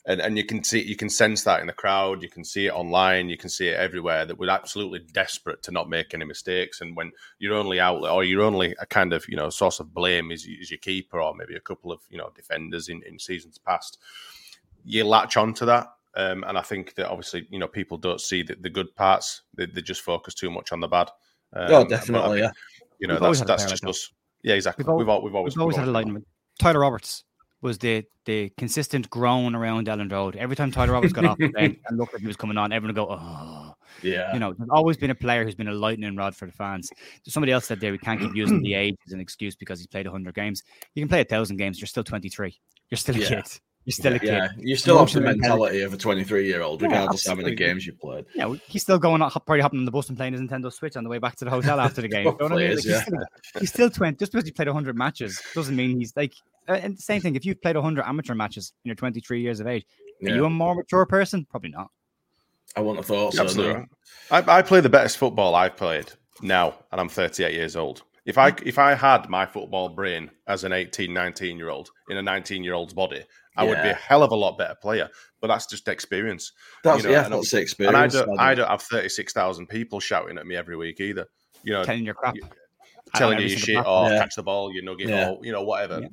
And and you can see you can sense that in the crowd, you can see it online, you can see it everywhere that we're absolutely desperate to not make any mistakes. And when your only outlet or your only a kind of you know source of blame is, is your keeper or maybe a couple of you know defenders in, in seasons past, you latch onto that. Um, and I think that obviously, you know, people don't see the, the good parts; they, they just focus too much on the bad. Um, oh, but I definitely. Yeah. You know, We've that's that's just us. Yeah, exactly. We've al- We've, al- we've always We've always had a we've lightning. Tyler Roberts was the the consistent groan around Elland Road. Every time Tyler Roberts got off the bench and looked like he was coming on, everyone would go, oh. Yeah. You know, there's always been a player who's been a lightning rod for the fans. Somebody else said there we can't keep using the age as an excuse because he's played 100 games. You can play a thousand games. You're still 23. You're still a Yeah. kid. You're still a kid. yeah, you still have the mentality of a 23 year old, Yeah, regardless of how many games you played. Yeah, he's still going on, probably hopping on the bus and playing his Nintendo Switch on the way back to the hotel after the game. You know I Probably mean? is, Like, yeah. he's, still, he's still 20. Just because he played 100 matches doesn't mean he's like. uh, And same thing, if you've played 100 amateur matches and you're 23 years of age, are Yeah. you a more mature person? Probably not. I wouldn't have thought so. Absolutely. no. right. I, I play the best football I've played now, and I'm 38 years old. If I if I had my football brain as an 18, 19 year old in a 19 year old's body, I would be a hell of a lot better player. But that's just experience. That's you know, yeah, and that's the And. I don't, I I don't have 36,000 people shouting at me every week either. You know, Telling your crap. telling you your shit or Yeah. catch the ball, you nugget, Yeah. or you know whatever. Yeah.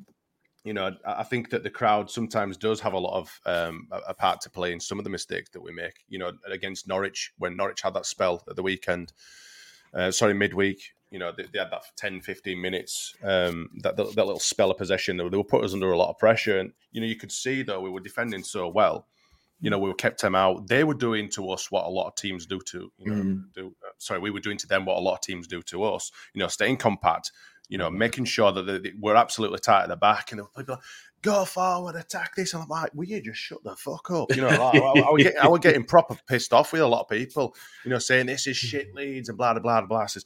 You know, I I think that the crowd sometimes does have a lot of um, a a part to play in some of the mistakes that we make. You know, against Norwich when Norwich had that spell at the weekend, uh, sorry midweek. You know, they, they had that 10, 15 minutes, um, that, that that little spell of possession. They were, they were put us under a lot of pressure, and you know, you could see though we were defending so well. You know, we were kept them out. They were doing to us what a lot of teams do to you know Mm. do. Uh, sorry, we were doing to them what a lot of teams do to us. You know, staying compact. You know, making sure that they, they- we're absolutely tight at the back, and the people go forward, attack this. And I'm like, will you just shut the fuck up? You know, like, I, I, was getting, I was getting proper pissed off with a lot of people. You know, saying this is shit Leeds and blah blah blah blah. Says-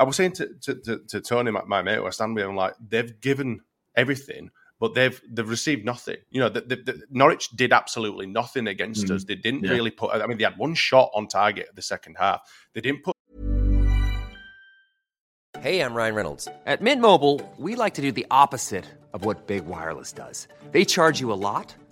I was saying to to, to, to Tony, my, my mate, who I stand with, I'm like, they've given everything. But they've they've received nothing. You know, the, the, the, Norwich did absolutely nothing against Mm. us. They didn't Yeah. really put. I mean, they had one shot on target the second half. They didn't put Hey, I'm Ryan Reynolds. At Mint Mobile, we like to do the opposite of what Big Wireless does. They charge you a lot,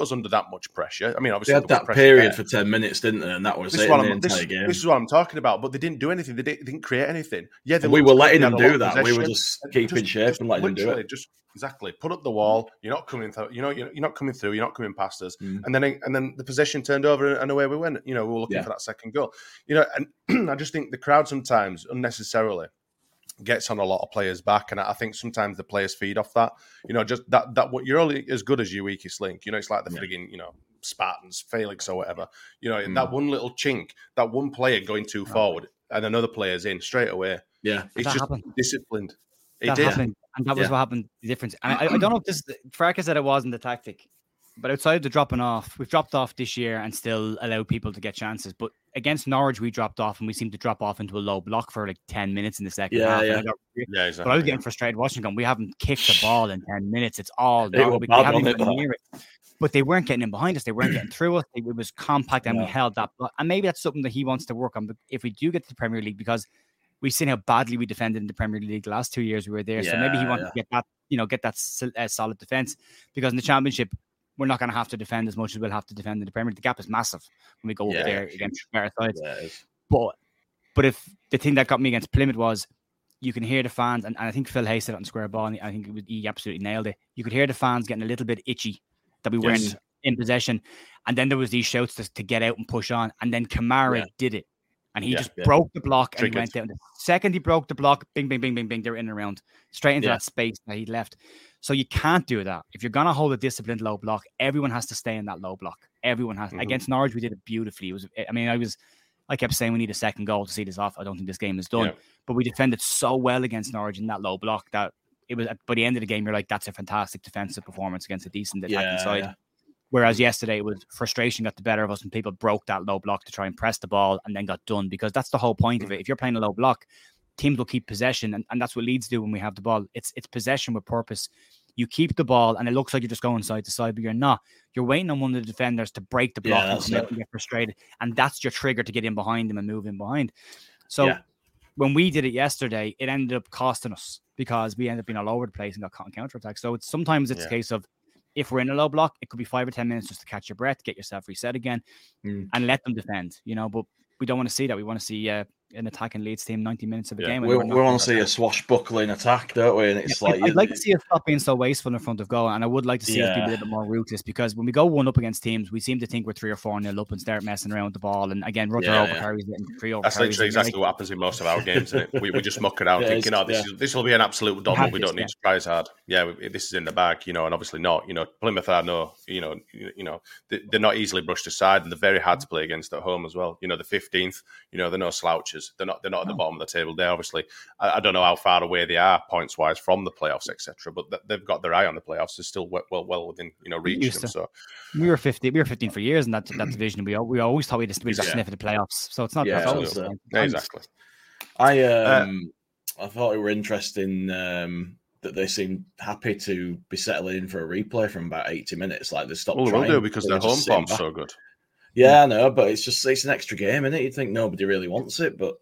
Us under that much pressure. I mean, They obviously had was that period there. for ten minutes, didn't they? And that was This it is, in the this, game. this is what I'm talking about. But they didn't do anything. They didn't, they didn't create anything. Yeah, they we were letting them had do that. We were just keeping shape and letting them do it. Just exactly put up the wall. You're not coming through. You know, you're you're not coming through. You're not coming past us. Mm. And then and then the possession turned over and away we went. You know, we were looking Yeah. for that second goal. You know, and I just think the crowd sometimes unnecessarily gets on a lot of players' back, and I think sometimes the players feed off that. You know, just that that what you're only as good as your weakest link. You know, it's like the Yeah. frigging you know Spartans, Felix or whatever. You know, Mm. that one little chink, that one player going too forward, and another player's in straight away. Yeah, It's That just happened. disciplined. It that did. happened, and that was Yeah. what happened. The difference, and I, I don't know if this. Fracas said it wasn't the tactic, but outside of the dropping off, we've dropped off this year and still allowed people to get chances. But against Norwich, we dropped off and we seemed to drop off into a low block for like ten minutes in the second Yeah, half. yeah. I got Yeah, But I was getting frustrated watching them. We haven't kicked the ball in ten minutes. It's all was We haven't even been near it. But they weren't getting in behind us. They weren't getting through us. It was compact, and we held that. block. And maybe that's something that he wants to work on. But if we do get to the Premier League, because we've seen how badly we defended in the Premier League the last two years we were there. so maybe he Yeah, wants yeah. to get that, you know, get that uh, solid defense because in the Championship we're not going to have to defend as much as we'll have to defend in the Premier. The gap is massive when we go Yeah, up there against sides. Yeah. But but if the thing that got me against Plymouth was you can hear the fans, and, and I think Phil Hayes said it on Square Ball, and I think it was, he absolutely nailed it. You could hear the fans getting a little bit itchy that we weren't in possession, and then there was these shouts to, to get out and push on, and then Kamara Yeah. did it, and he Yeah, just yeah. broke the block and he went down. The second he broke the block, bing, bing, bing, bing, bing, they're in and around straight into Yeah. that space that he left. So you can't do that. If you're gonna hold a disciplined low block, everyone has to stay in that low block. Everyone has. Mhm. Against Norwich, we did it beautifully. It was. I mean, I was. I kept saying we need a second goal to see this off. I don't think this game is done. But we defended so well against Norwich in that low block that it was. By the end of the game, you're like, that's a fantastic defensive performance against a decent attacking side. Yeah. Whereas yesterday, it was frustration got the better of us, and people broke that low block to try and press the ball, and then got done because that's the whole point of it. If you're playing a low block, teams will keep possession, and, and that's what Leeds do when we have the ball. It's it's possession with purpose. You keep the ball, and it looks like you're just going side to side, but you're not. You're waiting on one of the defenders to break the Yeah, block and that's come out it. and get frustrated, and that's your trigger to get in behind them and move in behind. So Yeah. when we did it yesterday, it ended up costing us because we ended up being all over the place and got caught in. So it's sometimes it's Yeah. a case of if we're in a low block, it could be five or ten minutes just to catch your breath, get yourself reset again, Mm. and let them defend. You know, but we don't want to see that. We want to see uh, an attacking Leeds team ninety minutes of a Yeah. game. We, we're we not want to see a swashbuckling attack, don't we? And it's Yeah, like I'd, I'd like to see us stop being so wasteful in front of goal, and I would like to see us be a little bit more ruthless because when we go one up against teams, we seem to think we're three or four nil up and start messing around with the ball. And again, Rutter Yeah, over yeah. carries it and three over That's literally it. You're exactly what happens in most of our games. Isn't it? We, we just muck around Yeah, thinking, "Oh, this yeah. is this will be an absolute done. have We don't need yeah. to try as hard." Yeah, we, this is in the bag, you know, and obviously not. You know, Plymouth are no, you know, you, you know, they're not easily brushed aside, and they're very hard to play against at home as well. You know, the fifteenth, you know, they're no slouches. They're not. They're not at the bottom of the table. They obviously, I, I don't know how far away they are points wise from the playoffs, etc. But th- they've got their eye on the playoffs. They're still well, well, well within you know reach them. to. So We were 15. We were 15 for years in that that division. We we always thought we'd just, we'd just Yeah. sniff at the playoffs. So it's not. Yeah, that's always absolutely. the yeah, same. exactly. I Uh, um I thought it were interesting um that they seemed happy to be settling in for a replay from about 80 minutes. Like they stopped Well, they will do because They their home just sitting form's so good. Yeah, I know, but it's just it's an extra game, isn't it? You'd think nobody really wants it, but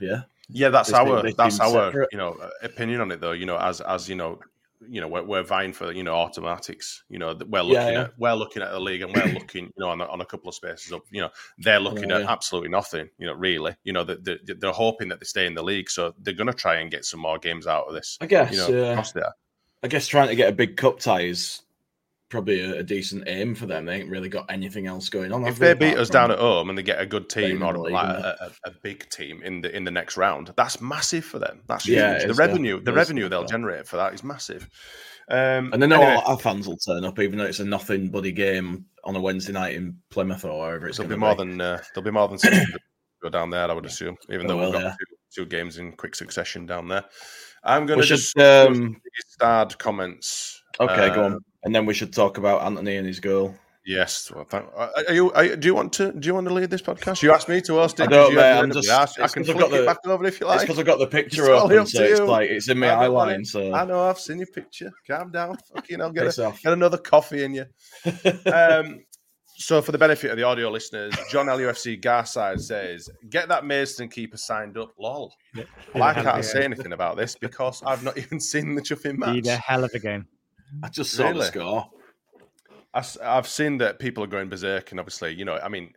yeah. Yeah, that's our they that's our separate. you know opinion on it though. You know, as as you know, you know we're, we're vying for you know automatics. You know, we're looking Yeah, yeah. at we're looking at the league and we're looking you know on on a couple of spaces up. You know, they're looking Yeah, at absolutely nothing. You know, really. You know, that they, they're hoping that they stay in the league, so they're going to try and get some more games out of this. I guess, You know, yeah. of course they are. I guess trying to get a big cup tie is probably a, a decent aim for them. They ain't really got anything else going on. If they beat us down at home and they get a good team or like a, a, a big team in the in the next round, that's massive for them. That's huge. Yeah, the yeah. revenue, the revenue they'll generate for that is massive. Um, And they know anyway, our fans will turn up, even though it's a nothing buddy game on a Wednesday night in Plymouth or wherever it's there'll going be to more than uh, there'll be more than 600 go down there. I would assume, even though Oh, we've got yeah. two, two games in quick succession down there. I'm going to just um, starred comments. Okay, go Uh, on. And then we should talk about Anthony and his goal. Yes. Well, thank, are are you? Are you? Do you want to? Do you want to lead this podcast? You asked me to host it. I 'cause don't, you mate. haven't I'm heard just. it. I, I it's can 'cause I've flick got it the- back over if you like. It's because I've got the picture It's totally open, up so it's you. like it's in my I eye line. So I know I've seen your picture. Calm down. Fucking, I'll get a, get another coffee in you. um, so, for the benefit of the audio listeners, John LUFC Garside says, "Get that Mason keeper signed up." Lol. Well, I can't say anything about this because I've not even seen the chuffing Be match. the hell of a game. I just saw the Really? score. I, have seen that people are going berserk, and obviously, you know, I mean,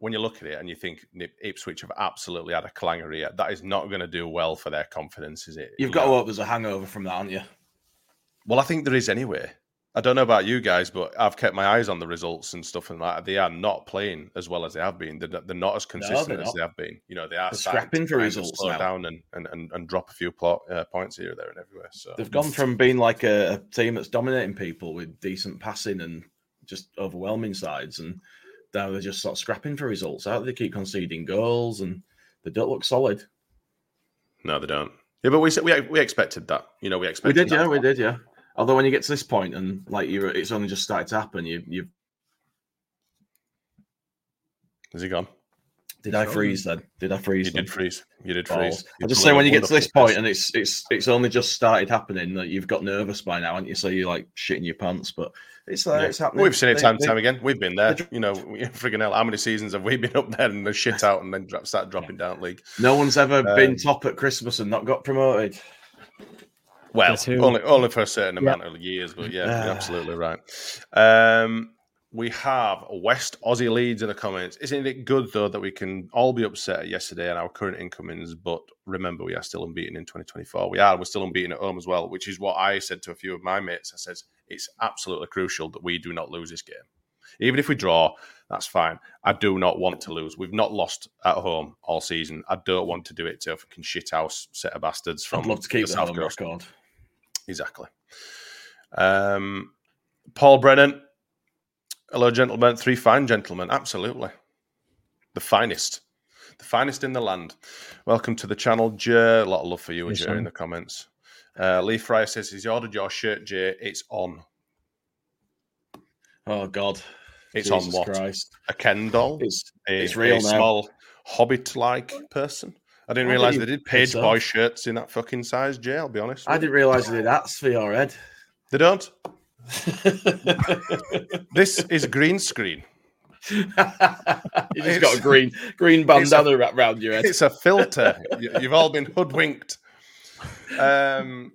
when you look at it and you think Ipswich have absolutely had a clanger here, that is not going to do well for their confidence, is it? You've got to hope there's a hangover from that, aren't you? Well, I think there is anyway. I don't know about you guys, but I've kept my eyes on the results and stuff, and like they are not playing as well as they have been. They're, they're not as consistent not. as they have been. You know, they are scrapping for results slow now. down and, and, and, and drop a few plot, uh, points here, there, and everywhere. So They've gone from being like a, team that's dominating people with decent passing and just overwhelming sides, and now they're just sort of scrapping for results. Out they keep conceding goals, and they don't look solid. no, they don't. Yeah, but we we we expected that. You know, we expected. We did, that. yeah, we did, yeah. Although when you get to this point and like you, it's only just started to happen. You, you Is he gone? did I freeze then? Did I freeze? You them? did freeze. You did Balls. freeze. I just say when you get to this wonderful point test. and it's it's it's only just started happening that you've got nervous by now, haven't you? So you're like shitting your pants, but it's there, Yeah. it's happening. We've seen it time and time again. We've been there. You know, we- friggin' hell, how many seasons have we been up there and the shit out and then drop, start dropping down league? No one's ever Um, been top at Christmas and not got promoted. Well, who- only only for a certain Yeah. amount of years, but yeah, Ah. you're absolutely right. Um, we have West Aussie Leeds in the comments. Isn't it good though that we can all be upset at yesterday and our current incomings, but remember we are still unbeaten in 2024. We are. We're still unbeaten at home as well, which is what I said to a few of my mates. I said it's absolutely crucial that we do not lose this game. Even if we draw, that's fine. I do not want to lose. We've not lost at home all season. I don't want to do it to a fucking shithouse set of bastards from I'd love to keep the the South home Coast. record. Exactly. Um, Paul Brennan. Hello, gentlemen. Three fine gentlemen. Absolutely. The finest. The finest in the land. Welcome to the channel, Jay. A lot of love for you, Yes, Jay, in the comments. Uh, Lee Fryer says he's ordered your shirt, Jay. It's on. Oh God, It's Jesus on what? Christ. A Ken doll? It's a, it's real a now. small hobbit-like person. I didn't realise didn't they did page boy shirts in that fucking size, Jay. I'll be honest. I didn't realise they did that's for your head. They don't. This is green screen. you just got a green green bandana wrapped round your head. It's a filter. You- You've all been hoodwinked. Um,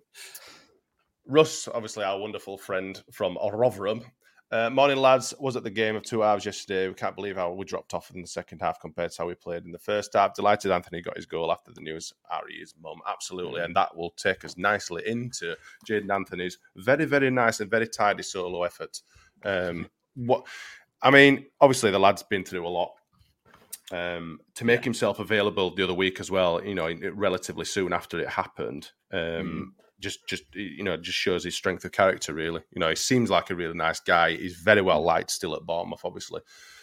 Russ, obviously our wonderful friend from Rotherham. Uh, morning, lads. Was at the game of two hours yesterday. We can't believe how we dropped off in the second half compared to how we played in the first half. Delighted Anthony got his goal after the news. Ari, his mum, absolutely, and that will take us nicely into Jaidon Anthony's very, very nice and very tidy solo effort. Um, what I mean, obviously the lad's been through a lot. Um, to make himself available the other week as well, you know, relatively soon after it happened, um, just just you know, just shows his strength of character. Really, you know, he seems like a really nice guy. He's very well liked still at Bournemouth, obviously.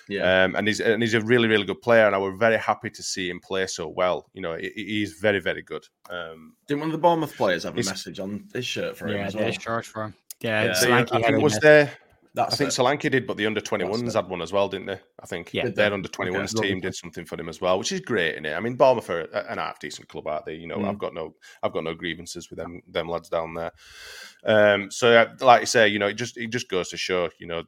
Yeah. Um, and he's and he's a really really good player, and I was very happy to see him play so well. You know, he, he's very very good. Um, Didn't one of the Bournemouth players have a message on his shirt for him Yeah, as they well? charge for him. Yeah, Yeah. Solanke I think it was message. there. That's I think it. Solanke did, but the under 21s That's had one as well, didn't they? I think Yeah. their under 21s Okay. team did something for him as well, which is great in it. I mean, Bournemouth are a- an half decent club, aren't they? You know, Mm. I've got no, I've got no grievances with them, them lads down there. Um, so, like you say, you know, it just it just goes to show, you know,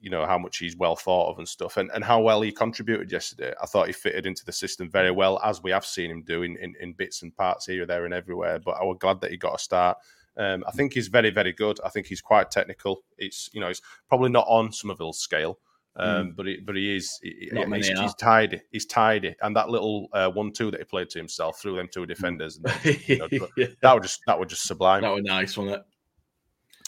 you know how much he's well thought of and stuff, and, and how well he contributed yesterday. I thought he fitted into the system very well, as we have seen him do in, in, in bits and parts here, there, and everywhere. But I was glad that he got a start. Um, I think he's very, very good. I think he's quite technical. It's you know, he's probably not on Summerville's scale, um, but he, but he is. He, he's, he's tidy. He's tidy, and that little uh, one-two that he played to himself through them two defenders, and then, you know, Yeah. that would just that would just sublime. That was nice, wasn't it?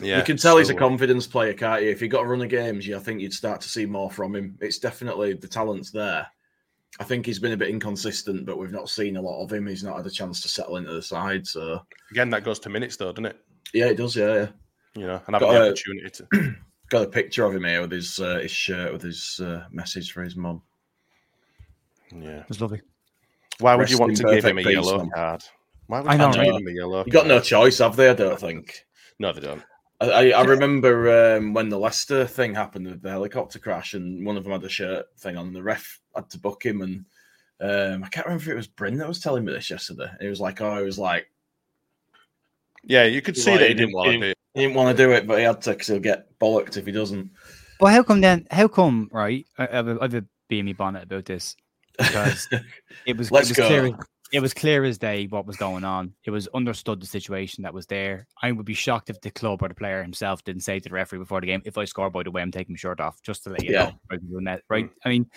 yeah, you can tell he's a confidence player, can't you? If he got a run of games, you I think you'd start to see more from him. It's definitely the talent's there. I think he's been a bit inconsistent, but we've not seen a lot of him. He's not had a chance to settle into the side. So Again, that goes to minutes, though, doesn't it? yeah, it does. Yeah, yeah. You know, and having Got the a- opportunity to. Got a picture of him here with his uh, his shirt with his uh, message for his mum. Yeah. It was lovely. Why would you want to give him a yellow man. card? Why would I you know, want to give him a yellow You got no choice, have they? I don't think. No, they don't. I, I I remember um, when the Leicester thing happened with the helicopter crash, and one of them had a shirt thing on. The ref had to book him, and um, I can't remember if it was Bryn that was telling me this yesterday. It was like, oh, it was like Yeah, you could see like, that he didn't want to he, do it. he didn't want to do it, but he had to because he'll get bollocked if he doesn't. But how come then? How come? Right, I, I have a, I have a BME bonnet about this because it was. Let's it was go. Clear, it was clear as day what was going on. It was understood the situation that was there. I would be shocked if the club or the player himself didn't say to the referee before the game, "If I score, by the way, I'm taking my shirt off," just to let you Yeah. know. rather than that, Right? I mean,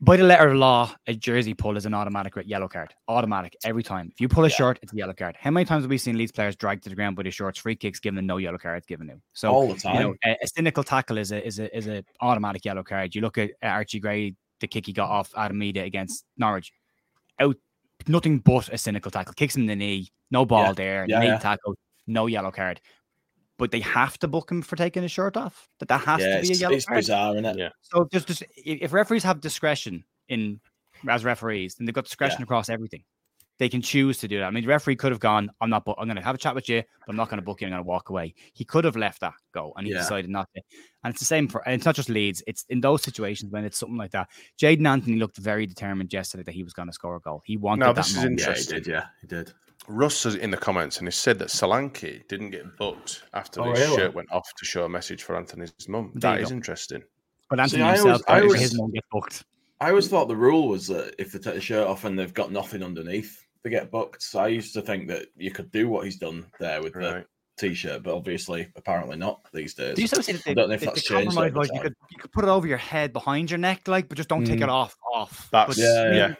by the letter of law, a jersey pull is an automatic yellow card. Automatic every time. If you pull a shirt, it's a yellow card. How many times have we seen Leeds players dragged to the ground by their shorts, free kicks given, them no yellow cards given them? So All the You know, time. a, a cynical tackle is a is a is a automatic yellow card. You look at Archie Gray, the kick he got off Adam Idah against Norwich, out nothing but a cynical tackle. Kicks him in the knee, no ball Yeah. there, Yeah, knee yeah. tackle, no yellow card. But they have to book him for taking his shirt off. That that has yeah, to be a it's, yellow it's card. bizarre, isn't it? Yeah. So just, just if if referees have discretion in as referees, then they've got discretion across everything. They can choose to do that. I mean, the referee could have gone, "I'm not. Bu- I'm going to have a chat with you, but I'm not going to book you. I'm going to walk away." He could have left that go, and he Yeah. decided not to. And it's the same for. And it's not just Leeds. It's in those situations when it's something like that. Jaidon Anthony looked very determined yesterday that he was going to score a goal. He wanted Now, that this is moment. interesting. Yeah, he did. Yeah, he did. Russ is in the comments and he said that Solanke didn't get booked after Oh, his really? shirt went off to show a message for Anthony's mum. There That you is go. interesting. But Anthony See, I himself, always- I wanted always- his mum get booked. I always thought the rule was that if they take the shirt off and they've got nothing underneath, they get booked. So I used to think that you could do what he's done there with Right. the t-shirt, but obviously, apparently not these days. Do you still see that I don't know if the- that's the changed compromise over was you could you could put it over your head behind your neck, like, but just don't take Mm. it off. Off. That's But- yeah. yeah.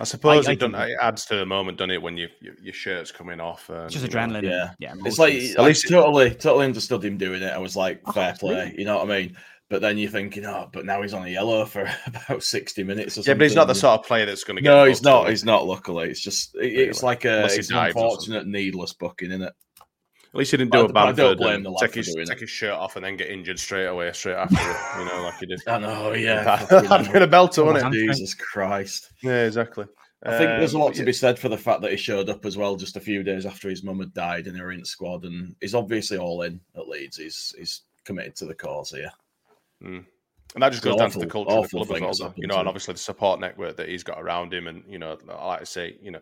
I suppose I it, done, think- it adds to the moment, doesn't it, when you, your, your shirt's coming off? And, It's just you know, adrenaline. Yeah, yeah. It's like emotions. I least- totally, totally understood him doing it. I was like, Oh, fair absolutely. play, you know what I mean? But then you're thinking, oh, but now he's on a yellow for about sixty minutes or Yeah, something. but he's not the sort of player that's going to get. No, he's not. He's not. Luckily, it's just it- it's like a it's an dives or something. unfortunate, needless booking, isn't it? At least he didn't do I- a but I don't blame and the lad take his, take his shirt off and then get injured straight away, straight after it, you know, like he did. I know, yeah. That- fucking That'd been a belter, Oh, wouldn't it? Jesus Christ. Yeah, exactly. I think there's a Um, lot but to yeah. be said for the fact that he showed up as well just a few days after his mum had died in the int squad, and he's obviously all in at Leeds. He's he's committed to the cause here. Mm. And that just It's goes down to the culture of the club as well, that's though, happened you know, and obviously the support network that he's got around him, and you know, like I say, you know,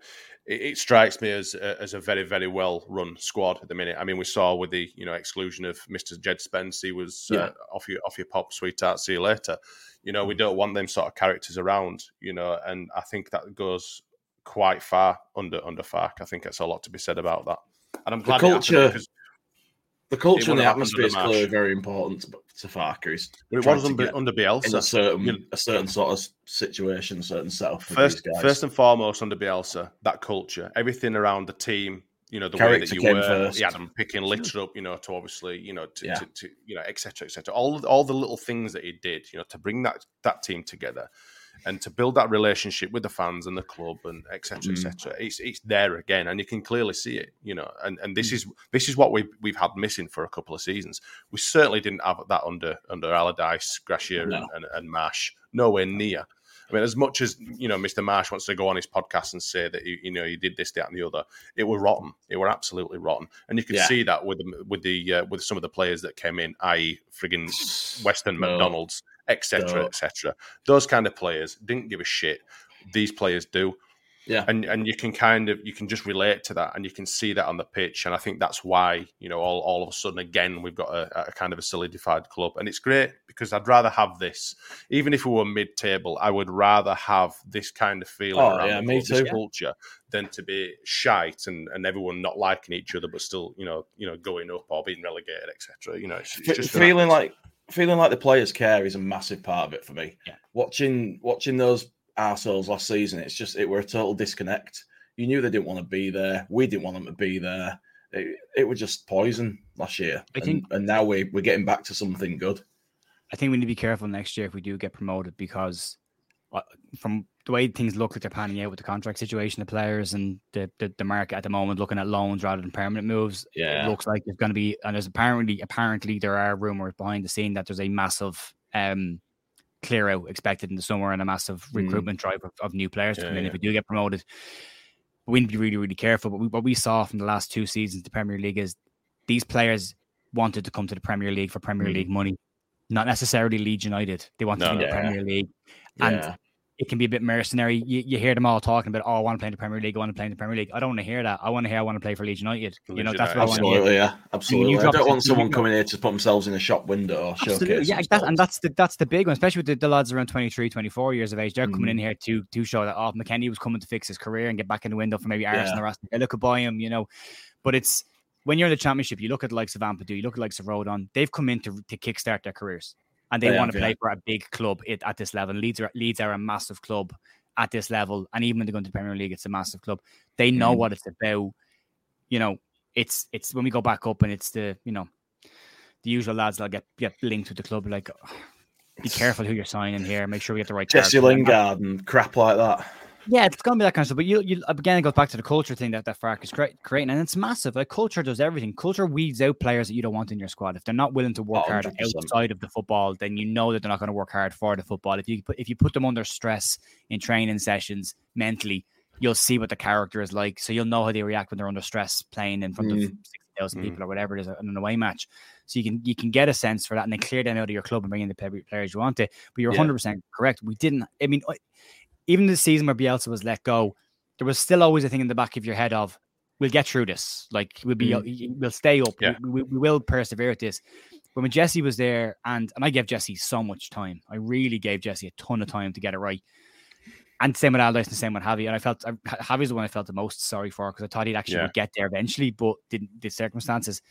it, it strikes me as a, as a very very well run squad at the minute. I mean, we saw with the you know exclusion of Mister Jed Spence, he was Yeah. uh, off your off your pop, sweetheart, see you later. You know, we don't want them sort of characters around, you know, and I think that goes quite far under under Farke. I think it's a lot to be said about that, and I'm The glad it happened culture- because The culture and the atmosphere is clearly very important to, to Farke. He's But it was to under, get under in a certain You know, a certain sort of situation, certain setup for first, first and foremost under Bielsa, that culture, everything around the team, you know, the way that you came were, first. he had them picking litter up, you know, to obviously, you know, to, Yeah. to, to you know, etc. etc. All all the little things that he did, you know, to bring that that team together and to build that relationship with the fans and the club and etc. Mm. etc. It's it's there again, and you can clearly see it, you know, and and Mm. this is this is what we've we've had missing for a couple of seasons. We certainly didn't have that under under Allardyce, Gracia, No. and, and, and Marsh. Nowhere near. I mean, as much as you know, Mr. Marsh wants to go on his podcast and say that you, you know he did this, that, and the other, it were rotten. It were absolutely rotten, and you could Yeah. see that with with the uh, with some of the players that came in, i.e., friggin' Weston No. McDonald's, etc., etc. Those kind of players didn't give a shit. These players do, Yeah. and and you can kind of you can just relate to that, and you can see that on the pitch, and I think that's why you know all, all of a sudden again we've got a, a kind of a solidified club, and it's great because I'd rather have this, even if we were mid-table, I would rather have this kind of feeling Oh, around yeah, the me too. culture than to be shite and, and everyone not liking each other, but still you know you know going up or being relegated, etc. You know, it's, it's just feeling like feeling like the players care is a massive part of it for me. Yeah. Watching watching those arseholes last season, it's just it were a total disconnect. You knew they didn't want to be there. We didn't want them to be there. It, it was just poison last year. I think- and now we we're getting back to something good. I think we need to be careful next year if we do get promoted because from the way things look like they're panning out with the contract situation the players and the, the, the market at the moment, looking at loans rather than permanent moves, Yeah. it looks like there's going to be, and there's apparently, apparently there are rumors behind the scene that there's a massive um, clear out expected in the summer and a massive Mm. recruitment drive of, of new players to Yeah, come in yeah. if we do get promoted. We need to be really, really careful. But we, what we saw from the last two seasons, the Premier League is these players wanted to come to the Premier League for Premier Mm. League money, not necessarily Leeds United. They wanted No, to be in the. Premier League. And Yeah. it can be a bit mercenary. You, you hear them all talking about, oh, I want to play in the Premier League, I want to play in the Premier League. I don't want to hear that. I want to hear I want to play for Leeds United. you know, that's what I want to hear. Absolutely, yeah, And absolutely. you I don't want someone coming here to put themselves in a shop window or Absolutely. showcase. Yeah, that, and that's the that's the big one, especially with the, the lads around 23, 24 years of age. They're coming Mhm. in here to to show that oh, McKennie was coming to fix his career and get back in the window for maybe Arsenal Yeah. or Aston Villa could buy him, you know. But it's when you're in the championship, you look at the likes of Ampadu, you look at the likes of Rodon, they've come in to, to kickstart their careers and they, They want have, to play yeah. for a big club at, at this level. Leeds are Leeds are a massive club at this level, and even when they go into the Premier League, it's a massive club. They know Mhm. what it's about. You know, it's it's when we go back up and it's the you know the usual lads that get get linked with the club. Like, "Oh, be careful who you're signing here. Make sure we get the right Jesse. Lingard and crap like that. Yeah, it's gonna be that kind of stuff. But you, you again, it goes back to the culture thing that that Farke is cre- creating, and it's massive. Like culture does everything. Culture weeds out players that you don't want in your squad. If they're not willing to work Oh, hard 100%. outside of the football, then you know that they're not going to work hard for the football. If you put if you put them under stress in training sessions mentally, you'll see what the character is like. So you'll know how they react when they're under stress playing in front of Mm. sixty thousand Mm. people or whatever it is in an away match. So you can you can get a sense for that, and then clear them out of your club and bring in the players you want to. But you're Yeah. 100 percent correct. We didn't. I mean, even the season where Bielsa was let go, there was still always a thing in the back of your head of, "We'll get through this. Like we'll be, mm. we'll stay up. Yeah. We, we, we will persevere at this." But when Jesse was there, and and I gave Jesse so much time. I really gave Jesse a ton of time to get it right. And same with Allardyce and same with Javi. And I felt I- Javi's the one I felt the most sorry for because I thought he'd actually Yeah. get there eventually, but didn't the circumstances.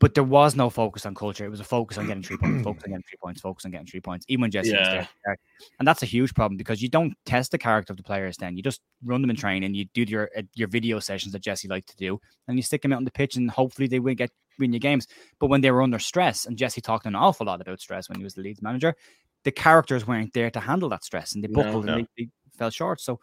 But there was no focus on culture. It was a focus on getting three points, focus on getting three points, focus on getting three points, even when Jesse was Yeah. there. And that's a huge problem because you don't test the character of the players then. You just run them in training, you do your uh, your video sessions that Jesse liked to do, and you stick them out on the pitch and hopefully they will get win your games. But when they were under stress, and Jesse talked an awful lot about stress when he was the Leeds manager, the characters weren't there to handle that stress and they buckled no. and they, they fell short. So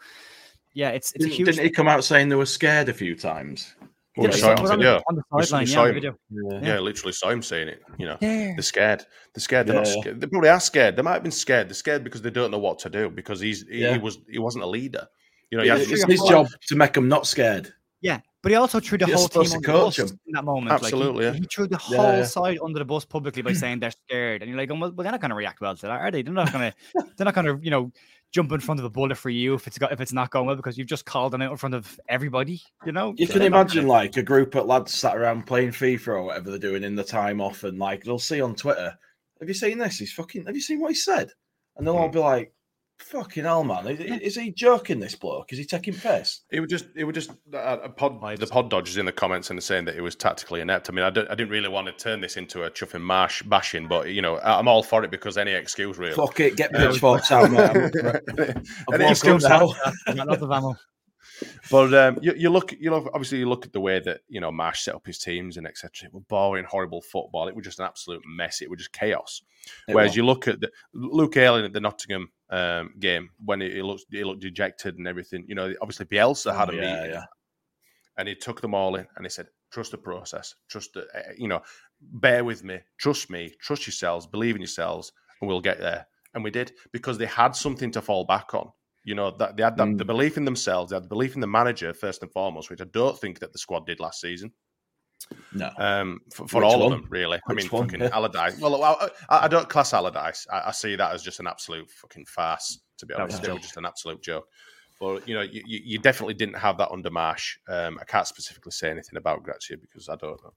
yeah, it's it's Didn't, huge didn't he come out saying they were scared a few times? Well, Yeah, we he saw said him, it on the- yeah. on the We- we sideline, yeah, him. Yeah. Yeah. literally saw him saying it. You know, Yeah. they're scared. They're scared. They're not scared. They probably are scared. They might have been scared. They're scared because they don't know what to do because he's he, Yeah. he was he wasn't a leader. You know, he had- it's his job to make them not scared. Yeah, but he also threw the You're whole team supposed to under the bus coach 'em. in that moment. Like, he- Absolutely, he, threw the Yeah, whole yeah. side under the bus publicly by saying they're scared, and you're like, oh, well, they're not going to react well to that, are they? They're not going to. They're not going to, you know, jump in front of a bullet for you if it's got if it's not going well because you've just called them out in front of everybody. You know, You So can imagine gonna- like a group of lads sat around playing FIFA or whatever they're doing in the time off, and like they'll see on Twitter, "Have you seen this? He's fucking. Have you seen what he said?" And they'll all mm. be like, "Fucking hell, man! Is, is he joking? This bloke? Is he taking piss?" It would just, it would just, uh, a pod, the pod dodgers in the comments and saying that it was tactically inept. I mean, I, don't, I didn't really want to turn this into a chuffing marsh bashing, but you know, I- I'm all for it because any excuse really. Fuck it, get Um, pitchforks out, mate. I'm- I've Any woke excuse up now. I've got lots of ammo. But um, you, you look, you look. Obviously, you look at the way that you know Marsh set up his teams and etc. It was boring, horrible football. It was just an absolute mess. It was just chaos. It Whereas was. you look at the, Luke Ayling at the Nottingham um, game when he, he looked, he looked dejected and everything. You know, obviously Bielsa had a Oh, yeah, meeting yeah. and he took them all in and he said, "Trust the process. Trust the, uh, you know, bear with me. Trust me. Trust yourselves. Believe in yourselves, and we'll get there." And we did because they had something to fall back on. You know that they had that, Mm. the belief in themselves, they had the belief in the manager first and foremost, which I don't think that the squad did last season. No, Um, for, for all one? of them, really. I mean, one? fucking Yeah. Allardyce. Well, I, I, I don't class Allardyce. I, I see that as just an absolute fucking farce. To be honest, was it was just an absolute joke. But you know, you, you you definitely didn't have that under Marsh. Um, I can't specifically say anything about Gracia because I don't know.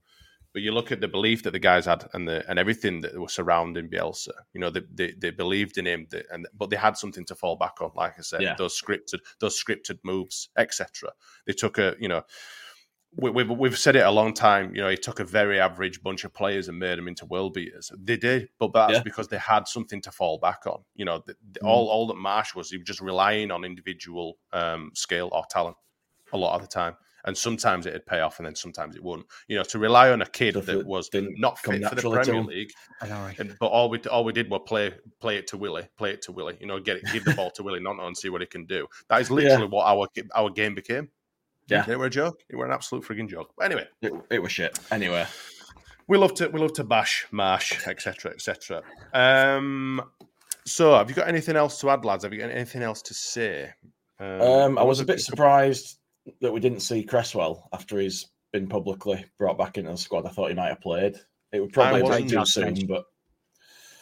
But you look at the belief that the guys had and the and everything that was surrounding Bielsa. You know, they they, they believed in him, they, and but they had something to fall back on. Like I said, Yeah. those scripted those scripted moves, etc. They took a you know we, we've we've said it a long time. You know, he took a very average bunch of players and made them into world beaters. They did, but that's Yeah. because they had something to fall back on. You know, the, the- Mm. all all that Marsh was, he was just relying on individual um, skill or talent a lot of the time. And sometimes it'd pay off, and then sometimes it wouldn't. You know, to rely on a kid Stuff that that was didn't not come fit for the Premier. League, I know, right? and, but all we all we did was play play it to Willie, play it to Willie. You know, get it, give the ball to Willie, not and see what he can do. That is literally what our our game became. Yeah. it were a joke. It were an absolute frigging joke. But anyway, It, it was shit. Anyway, we love to we love to bash Marsh, etc. etc. Um, so have you got anything else to add, lads? Have you got anything else to say? um, I was a bit surprised that we didn't see Cresswell after he's been publicly brought back into the squad. I thought he might have played. It would probably wasn't take too off bench. soon, but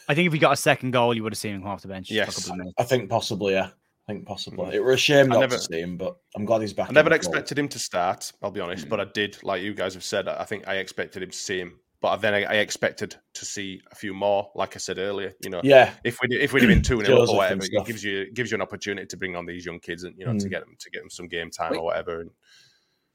I think if we got a second goal, you would have seen him come off the bench. for a Yes. couple of minutes. I think possibly, yeah. I think possibly. It were a shame I not never- to see him, but I'm glad he's back. I never the fold. expected him to start. I'll be honest, but I did. Like you guys have said, I think I expected him to see him, but then I, I expected to see a few more. Like I said earlier, you know, Yeah. If we if we'd have been two 0 or and whatever, it gives you gives you an opportunity to bring on these young kids and you know to Mm. get them to get them some game time or whatever. And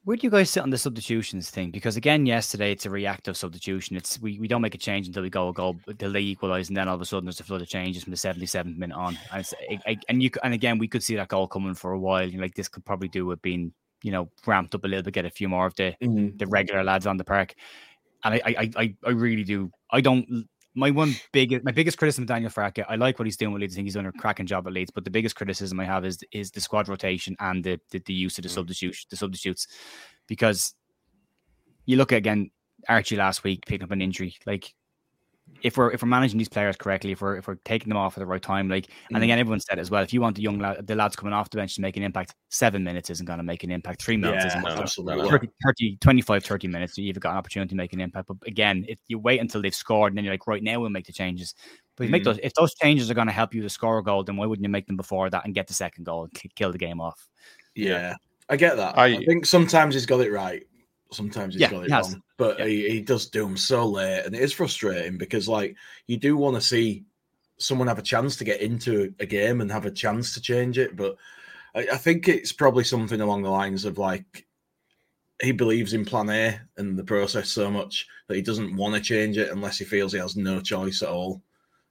Where do you guys sit on the substitutions thing? Because again, yesterday it's a reactive substitution. It's we, we don't make a change until we go a goal, until they equalise, and then all of a sudden there's a flood of changes from the 77th minute on. And, it's, it, it- and you and again we could see that goal coming for a while. Like this could probably do with being you know ramped up a little bit, get a few more of the Mhm. the regular lads on the park. And I I, I- I really do. I don't. My one big, my biggest criticism of Daniel Farke, I like what he's doing with Leeds. I think he's done a cracking job at Leeds. But the biggest criticism I have is is the squad rotation and the the, the use of the mm. substitutes, the substitutes, because you look at again Archie last week picking up an injury. Like if we're if we're managing these players correctly, if we're if we're taking them off at the right time, like and Mm. again everyone said as well, if you want the young lad, the lads coming off the bench to make an impact, seven minutes isn't going to make an impact. Three minutes Yeah, isn't gonna- absolutely. 30, 30, 25, 30 minutes, you've got an opportunity to make an impact. But again, if you wait until they've scored and then you're like, right now we'll make the changes. But if, you make those, if those changes are going to help you to score a goal, then why wouldn't you make them before that and get the second goal and kill the game off? Yeah, I get that. I- I, think sometimes he's got it right, sometimes he's Yeah, got it he wrong. But he, he does do them so late, and it is frustrating because like you do want to see someone have a chance to get into a game and have a chance to change it. But I, I think it's probably something along the lines of like he believes in Plan A and the process so much that he doesn't want to change it unless he feels he has no choice at all.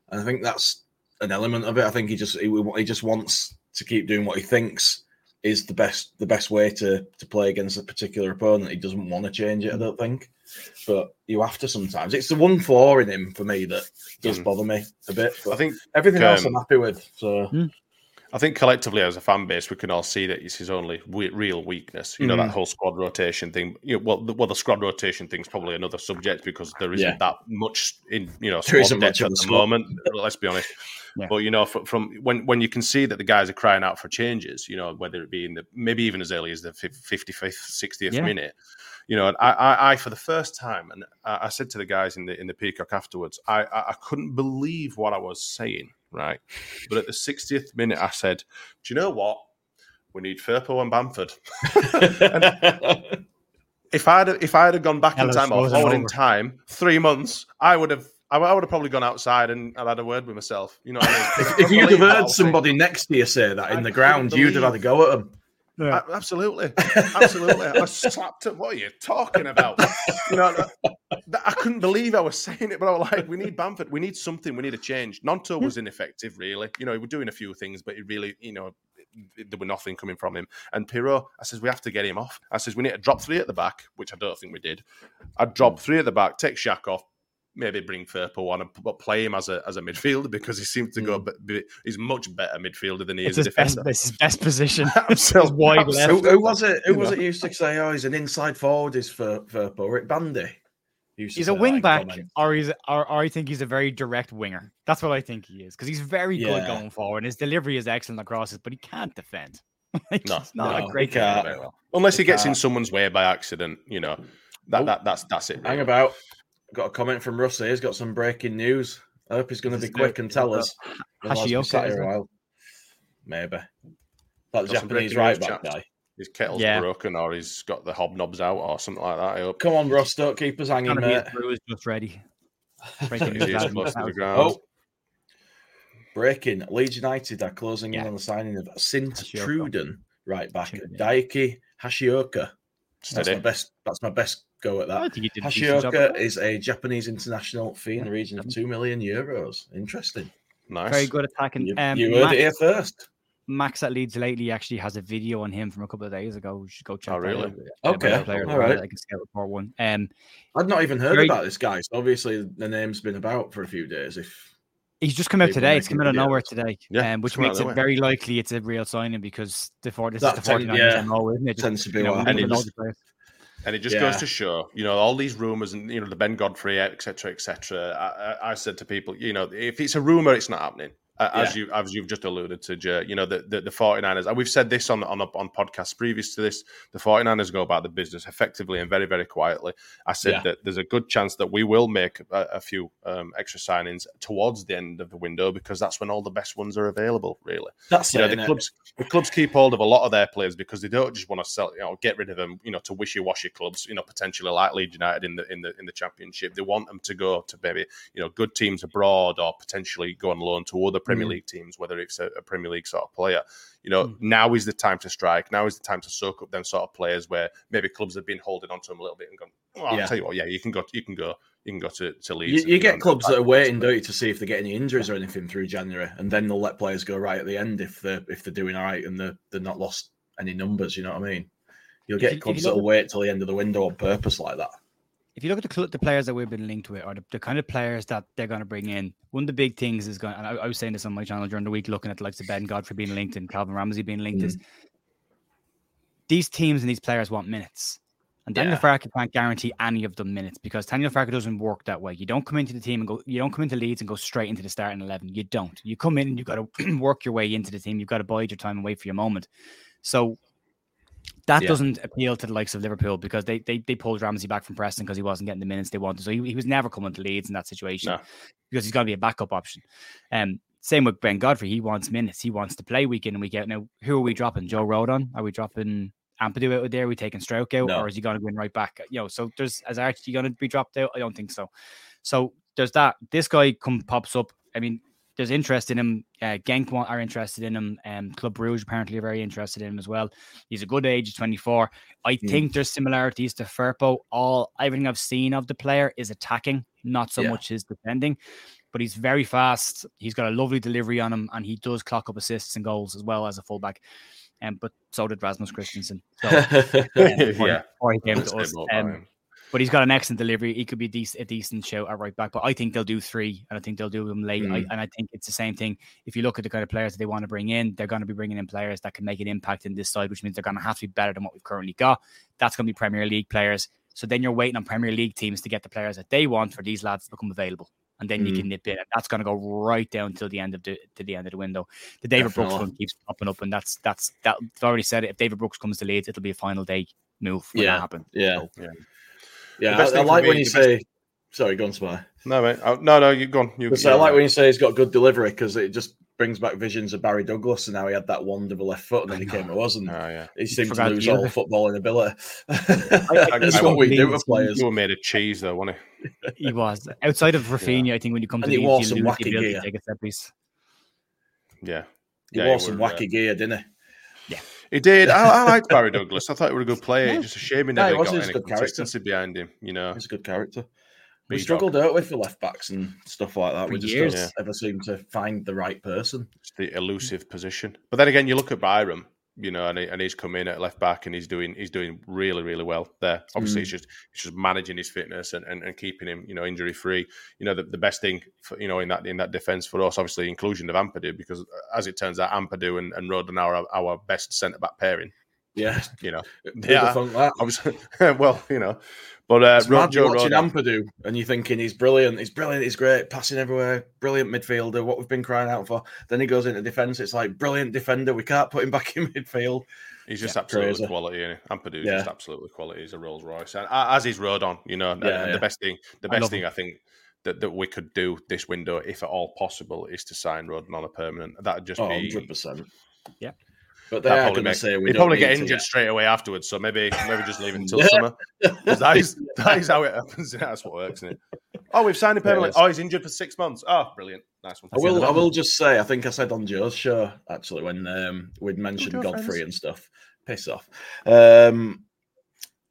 And I think that's an element of it. I think he just he, he just wants to keep doing what he thinks is the best the best way to to play against a particular opponent. He doesn't want to change it. I don't think, but you have to sometimes. It's the one flaw in him for me that does Mm. bother me a bit. But I think everything else um, I'm happy with. So I think collectively as a fan base, we can all see that it's his only we- real weakness. You know Mm. that whole squad rotation thing. You know, well, the, well, the squad rotation thing's probably another subject because there isn't Yeah. that much in you know There squad isn't depth much at the the squad. moment. Let's be honest. Yeah. But you know, from, from when when you can see that the guys are crying out for changes, you know, whether it be in the maybe even as early as the fifty fifth, sixtieth Yeah. minute, you know, and I, I, I for the first time, and I, I said to the guys in the in the Peacock afterwards, I, I, I couldn't believe what I was saying, right? But at the sixtieth minute, I said, "Do you know what? We need Firpo and Bamford." if I'd if I'd have gone back in time or forward in time three months, I would have. I would have probably gone outside and I'd had a word with myself. You know, what I mean? if, if you'd have heard whole thing. somebody next to you say that in I the couldn't ground, you'd have had a go at them. A- absolutely, absolutely. I slapped him. What are you talking about? You know, that- I couldn't believe I was saying it, but I was like, "We need Bamford. We need something. We need a change." Gnonto was ineffective, really. You know, he was doing a few things, but he really, you know, there were nothing coming from him. And Piroe, I says, we have to get him off. I says, we need to drop three at the back, which I don't think we did. I'd drop three at the back, take Shaq off, maybe bring Firpo on, and p- but play him as a as a midfielder because he seems to go. Hmm. But he's much better midfielder than he It's is a his best, defender. it's his best position. Absolutely. His wide left. Who, who was it? Who You was know. it used to say, "Oh, he's an inside forward"? Is for for Rick Bandy. He used to He's a that wing back, comments. or he's, or, or I think he's a very direct winger. That's what I think he is because he's very good going forward. His delivery is excellent across it, but he can't defend. Like, No, he's not no, a great can't. Well. Unless he He gets in can't. someone's way by accident, you know, that, Oh. that that's that's it. Hang about. Got a comment from Russ here. He's got some breaking news. I hope he's going to be quick and tell us. it Otherwise we'll Hashioka, sat is here a while. Maybe. That Got Japanese right news, back guy. His kettle's Yeah. broken, or he's got the hobnobs out, or something like that. I hope. Come on, Russ. Don't keep us hanging, Conor mate. Brew is just ready. Breaking news, ears lads. close to the That ground. Oh. Breaking. Leeds United are closing in on the signing of Sint Hashioka. Truden right back. Truden. Daiki Hashioka. That's my best. That's my best go at I that. think he did a decent job at Hashioka is a Japanese international fee in the region of two million euros. Interesting. Nice. Very good attacking. You, Um, you heard Max, it here first. Max at Leeds lately actually has a video on him from a couple of days ago. You should go check. Oh, that really? out. Okay, by the player, all right. Like a scout report one. Um, I'd not even heard Very- about this guy. So obviously the name's been about for a few days. If He's just come out today. It's making come out of nowhere today, Yeah, um, which it's come out makes it nowhere. very likely it's a real signing because the four, this That is the tend- 49ers yeah, MO, isn't it? tends to be you know, And the players. And it just Yeah. goes to show, you know, all these rumors and you know the Ben Godfrey, etc., etc. I, I, I said to people, you know, if it's a rumor, it's not happening. Uh, as you as you've just alluded to, you know, the, the, the 49ers, and we've said this on, on, on podcasts previous to this, the 49ers go about the business effectively and very, very quietly. I said Yeah. that there's a good chance that we will make a, a few um, extra signings towards the end of the window because that's when all the best ones are available, really. That's you know, the clubs the clubs keep hold of a lot of their players because they don't just want to sell, you know, get rid of them, you know, to wishy-washy clubs, you know, potentially like Leeds United in the in the in the championship. They want them to go to maybe, you know, good teams abroad or potentially go on loan to other Premier Mm. League teams, whether it's a, a Premier League sort of player. You know, Mm. now is the time to strike. Now is the time to soak up them sort of players where maybe clubs have been holding on to them a little bit and gone, well, I'll Yeah. tell you what, yeah, you can go, you can go, you can go to, to You, Leeds. you and, get clubs that are waiting, don't you, to see if they get any injuries or anything through January, and then they'll let players go right at the end if they're if they're doing all right and they're they're not lost any numbers. You know what I mean? You'll you- get clubs you look that'll wait till the end of the window on purpose like that. If you look at the, the players that we've been linked with, or the, the kind of players that they're going to bring in, one of the big things is going. And I, I was saying this on my channel during the week, looking at the likes of Ben Godfrey being linked and Calvin Ramsey being linked. Is mm-hmm. these teams and these players want minutes, and Daniel Yeah. Farke can't guarantee any of them minutes because Daniel Farke doesn't work that way. You don't come into the team and go. You don't come into Leeds and go straight into the starting eleven. You don't. You come in and you've got to work your way into the team. You've got to bide your time and wait for your moment. So that Yeah. doesn't appeal to the likes of Liverpool because they they, they pulled Ramsey back from Preston because he wasn't getting the minutes they wanted. So he, he was never coming to Leeds in that situation No. because he's going to be a backup option. Um, same with Ben Godfrey. He wants minutes. He wants to play week in and week out. Now, who are we dropping? Joe Rodon? Are we dropping Ampadu out there? Are we taking Struijk out, No. or is he going to go in right back? You know, so there's as Archie going to be dropped out? I don't think so. So there's that. This guy come pops up. I mean, there's interest in him. Uh, Genk want, are interested in him. Um, Club Bruges apparently are very interested in him as well. He's a good age, 24. I Hmm. think there's similarities to Firpo. All everything I've seen of the player is attacking, not so Yeah. much his defending. But he's very fast. He's got a lovely delivery on him, and he does clock up assists and goals as well as a fullback. Um, but so did Rasmus Christensen. So, um, before, Yeah. before he came to us. Um. But he's got an excellent delivery. He could be dec- a decent shout at right back. But I think they'll do three, and I think they'll do them late. I, Mm. and I think it's the same thing. If you look at the kind of players that they want to bring in, they're going to be bringing in players that can make an impact in this side, which means they're going to have to be better than what we've currently got. That's going to be Premier League players. So then you're waiting on Premier League teams to get the players that they want for these lads to become available. And then you Mm. can nip in. And that's going to go right down till the end of the to the end of the window. The David Brooks one keeps popping up, and that's that's that. I've already said it. If David Brooks comes to Leeds, it'll be a final day move when Yeah, that happens. yeah. So, Yeah. Yeah, best I, I thing for like me- when you the best- say. Sorry, go on, Spy. No, mate. Oh, no, no, you go on. You, So I you're like right. when you say he's got good delivery because it just brings back visions of Barry Douglas and how he had that wonderful left foot and then he came to us and Oh, yeah. he seemed to lose all other- footballing ability. That's what we do with players. You were made of cheese, though, wasn't he? He was outside of Raphinha. I think when you come to And he wore some wacky gear. to take a set piece. Yeah. He Yeah, wore he some wacky gear, didn't he? He did. I, I liked Barry Douglas. I thought he was a good player. Yeah. Just a shame he No, he never was. got any good character. consistency behind him. You know, He's a good character. We B-dog. struggled, don't we, for left backs and stuff like that. For we just years. don't ever seem to find the right person. It's the elusive position. But then again, you look at Byram, you know, and, he, and he's come in at left back and he's doing he's doing really really well there. Obviously, Mm. it's just it's just managing his fitness and, and, and keeping him you know injury free. You know, the, the best thing for, you know in that in that defense for us, obviously, inclusion of Ampadu because uh, as it turns out, Ampadu and, and Rodon are our, our best centre back pairing. Yeah. You know, yeah, have thunk that? obviously. well, you know, but uh, It's Ro- mad Joe watching Rodon- Ampadu and you're thinking he's brilliant, he's brilliant, he's great, passing everywhere, brilliant midfielder, what we've been crying out for. Then he goes into defence, it's like brilliant defender, we can't put him back in midfield. He's just Yeah, absolutely crazy. quality. is Ampadu's Yeah. just absolutely quality. He's a Rolls Royce, and uh, as is Rodon. You know, and- Yeah, and yeah. the best thing, the best love thing him. I think that, that we could do this window, if at all possible, is to sign Rodon on a permanent. That'd just Oh, be 100%. Yeah. But they are probably going to say we probably get injured straight away afterwards. So maybe maybe just leave it until summer. that is that is how it happens. That's what works, isn't it? Oh, we've signed him permanently. Oh, he's injured for six months. Oh, brilliant. Nice one. I will. I will just say. I think I said on Joe's show actually when um, we'd mentioned Godfrey friends. and stuff. Piss off. Um,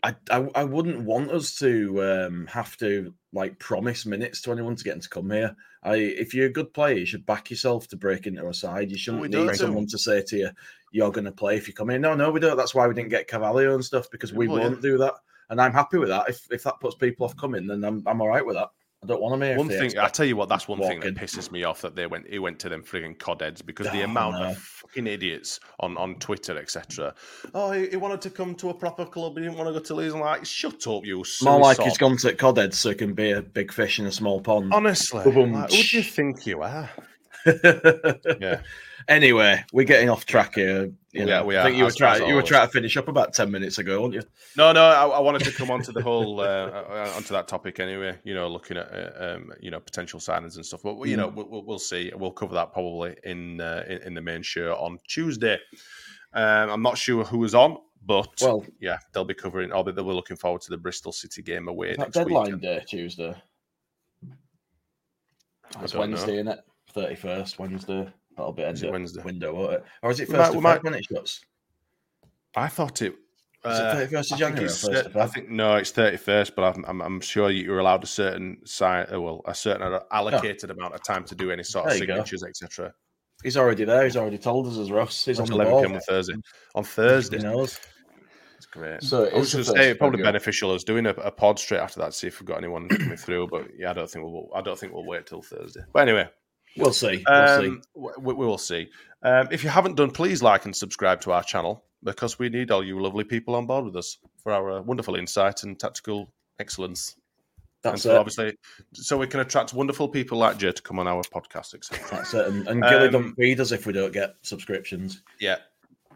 I, I I wouldn't want us to um, have to like promise minutes to anyone to get them to come here. I if you're a good player, you should back yourself to break into a side. You shouldn't we need someone to say to you, "You're going to play if you come in." No, no, we don't. That's why we didn't get Cavallo and stuff because we well, won't do that. And I'm happy with that. If if that puts people off coming, then I'm I'm all right with that. I don't want them here. One thing, I tell you what, that's one thing that pisses me off that they went. He went to them frigging codheads because the Oh, amount no. of fucking idiots on on Twitter, etc. Oh, he, he wanted to come to a proper club. He didn't want to go to Leeds. I'm like, shut up, you. More like he's gone to Codhead so he can be a big fish in a small pond. Honestly, like, who do you think you are? yeah. Anyway, we're getting off track here. You We know, are- we I think you were trying you were trying to finish up about ten minutes ago, weren't you? No, no, I, I wanted to come on to the whole uh, uh, onto that topic anyway. You know, looking at uh, um, you know potential signings and stuff. But you know, Mm. we'll, we'll- we'll see. We'll cover that probably in uh, in, in the main show on Tuesday. Um, I'm not sure who is on, but Well- yeah, they'll be covering. Or they were looking forward to the Bristol City game away That deadline weekend. day, Tuesday. It's don't know. Wednesday, isn't it? Thirty first Wednesday. That'll be end it of Wednesday? window, won't it? Or is it first might- of we Feb might- when it shuts? I thought it. Is it uh, 31st of I think January or it's 1st thir- of I think no, it's thirty first, but I'm, I'm I'm sure you're allowed a certain sign, uh, well, a certain allocated amount of time to do any sort of There you go. signatures, etc. He's already there. He's already told us as Ross. He's on the 11 ball. p.m. on Thursday. On Thursday, He knows. It's great. So it I was going to first say of probably February. beneficial us doing a, a pod straight after that, see if we've got anyone coming through. But yeah, I don't think we'll. I don't think we'll wait till Thursday. But anyway, We'll see. We'll see. um, we, we will see. Um, if you haven't done, please like and subscribe to our channel because we need all you lovely people on board with us for our uh, wonderful insight and tactical excellence. and That's so it. obviously, so we can attract wonderful people like Jay to come on our podcast, etc. That's it. And, and Gilly Um, don't feed us if we don't get subscriptions. Yeah,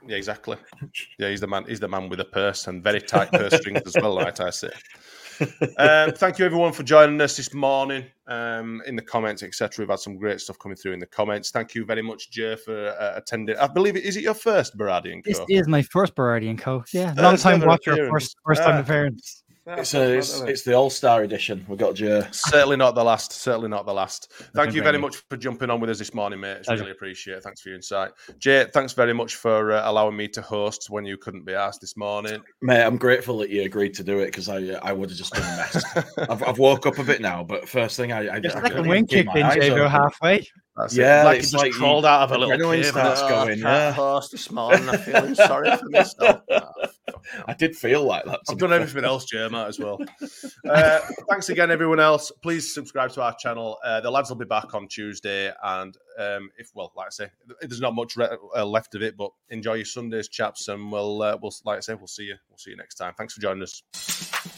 yeah, exactly. Yeah, he's the man. He's the man with a purse and very tight purse strings as well. Like I say. Um, thank you everyone for joining us this morning. Um, in the comments, etc. We've had some great stuff coming through in the comments. Thank you very much, Jay, for uh, attending. I believe it is it your first Berardi and This is my first Berardi and Coke Yeah, long time watcher, appearance. first first time Ah. appearance. It's, a, it's, it's the All Star edition. We've got Joe. Certainly not the last. Certainly not the last. Thank you very very much for jumping on with us this morning, mate. It's really appreciate it. Thanks for your insight. Jay, thanks very much for uh, allowing me to host when you couldn't be asked this morning. Mate, I'm grateful that you agreed to do it because I I would have just been a mess. I've, I've woke up a bit now, but first thing I, I, It's I like a couldn't wing keep kicked in, eyes Jago, open. halfway. That's it. Yeah, like it's he just like crawled out of a little adrenaline cave. starts Oh, going, I can't yeah. host this morning. I'm feeling sorry for myself. Oh, I did feel like that. to I've done everything else, Jay. As well. Uh, thanks again, everyone else. Please subscribe to our channel. Uh, the lads will be back on Tuesday, and um, if well, like I say, there's not much re- uh, left of it, but enjoy your Sundays, chaps, and we'll uh, we'll like I say, we'll see you. We'll see you next time. Thanks for joining us.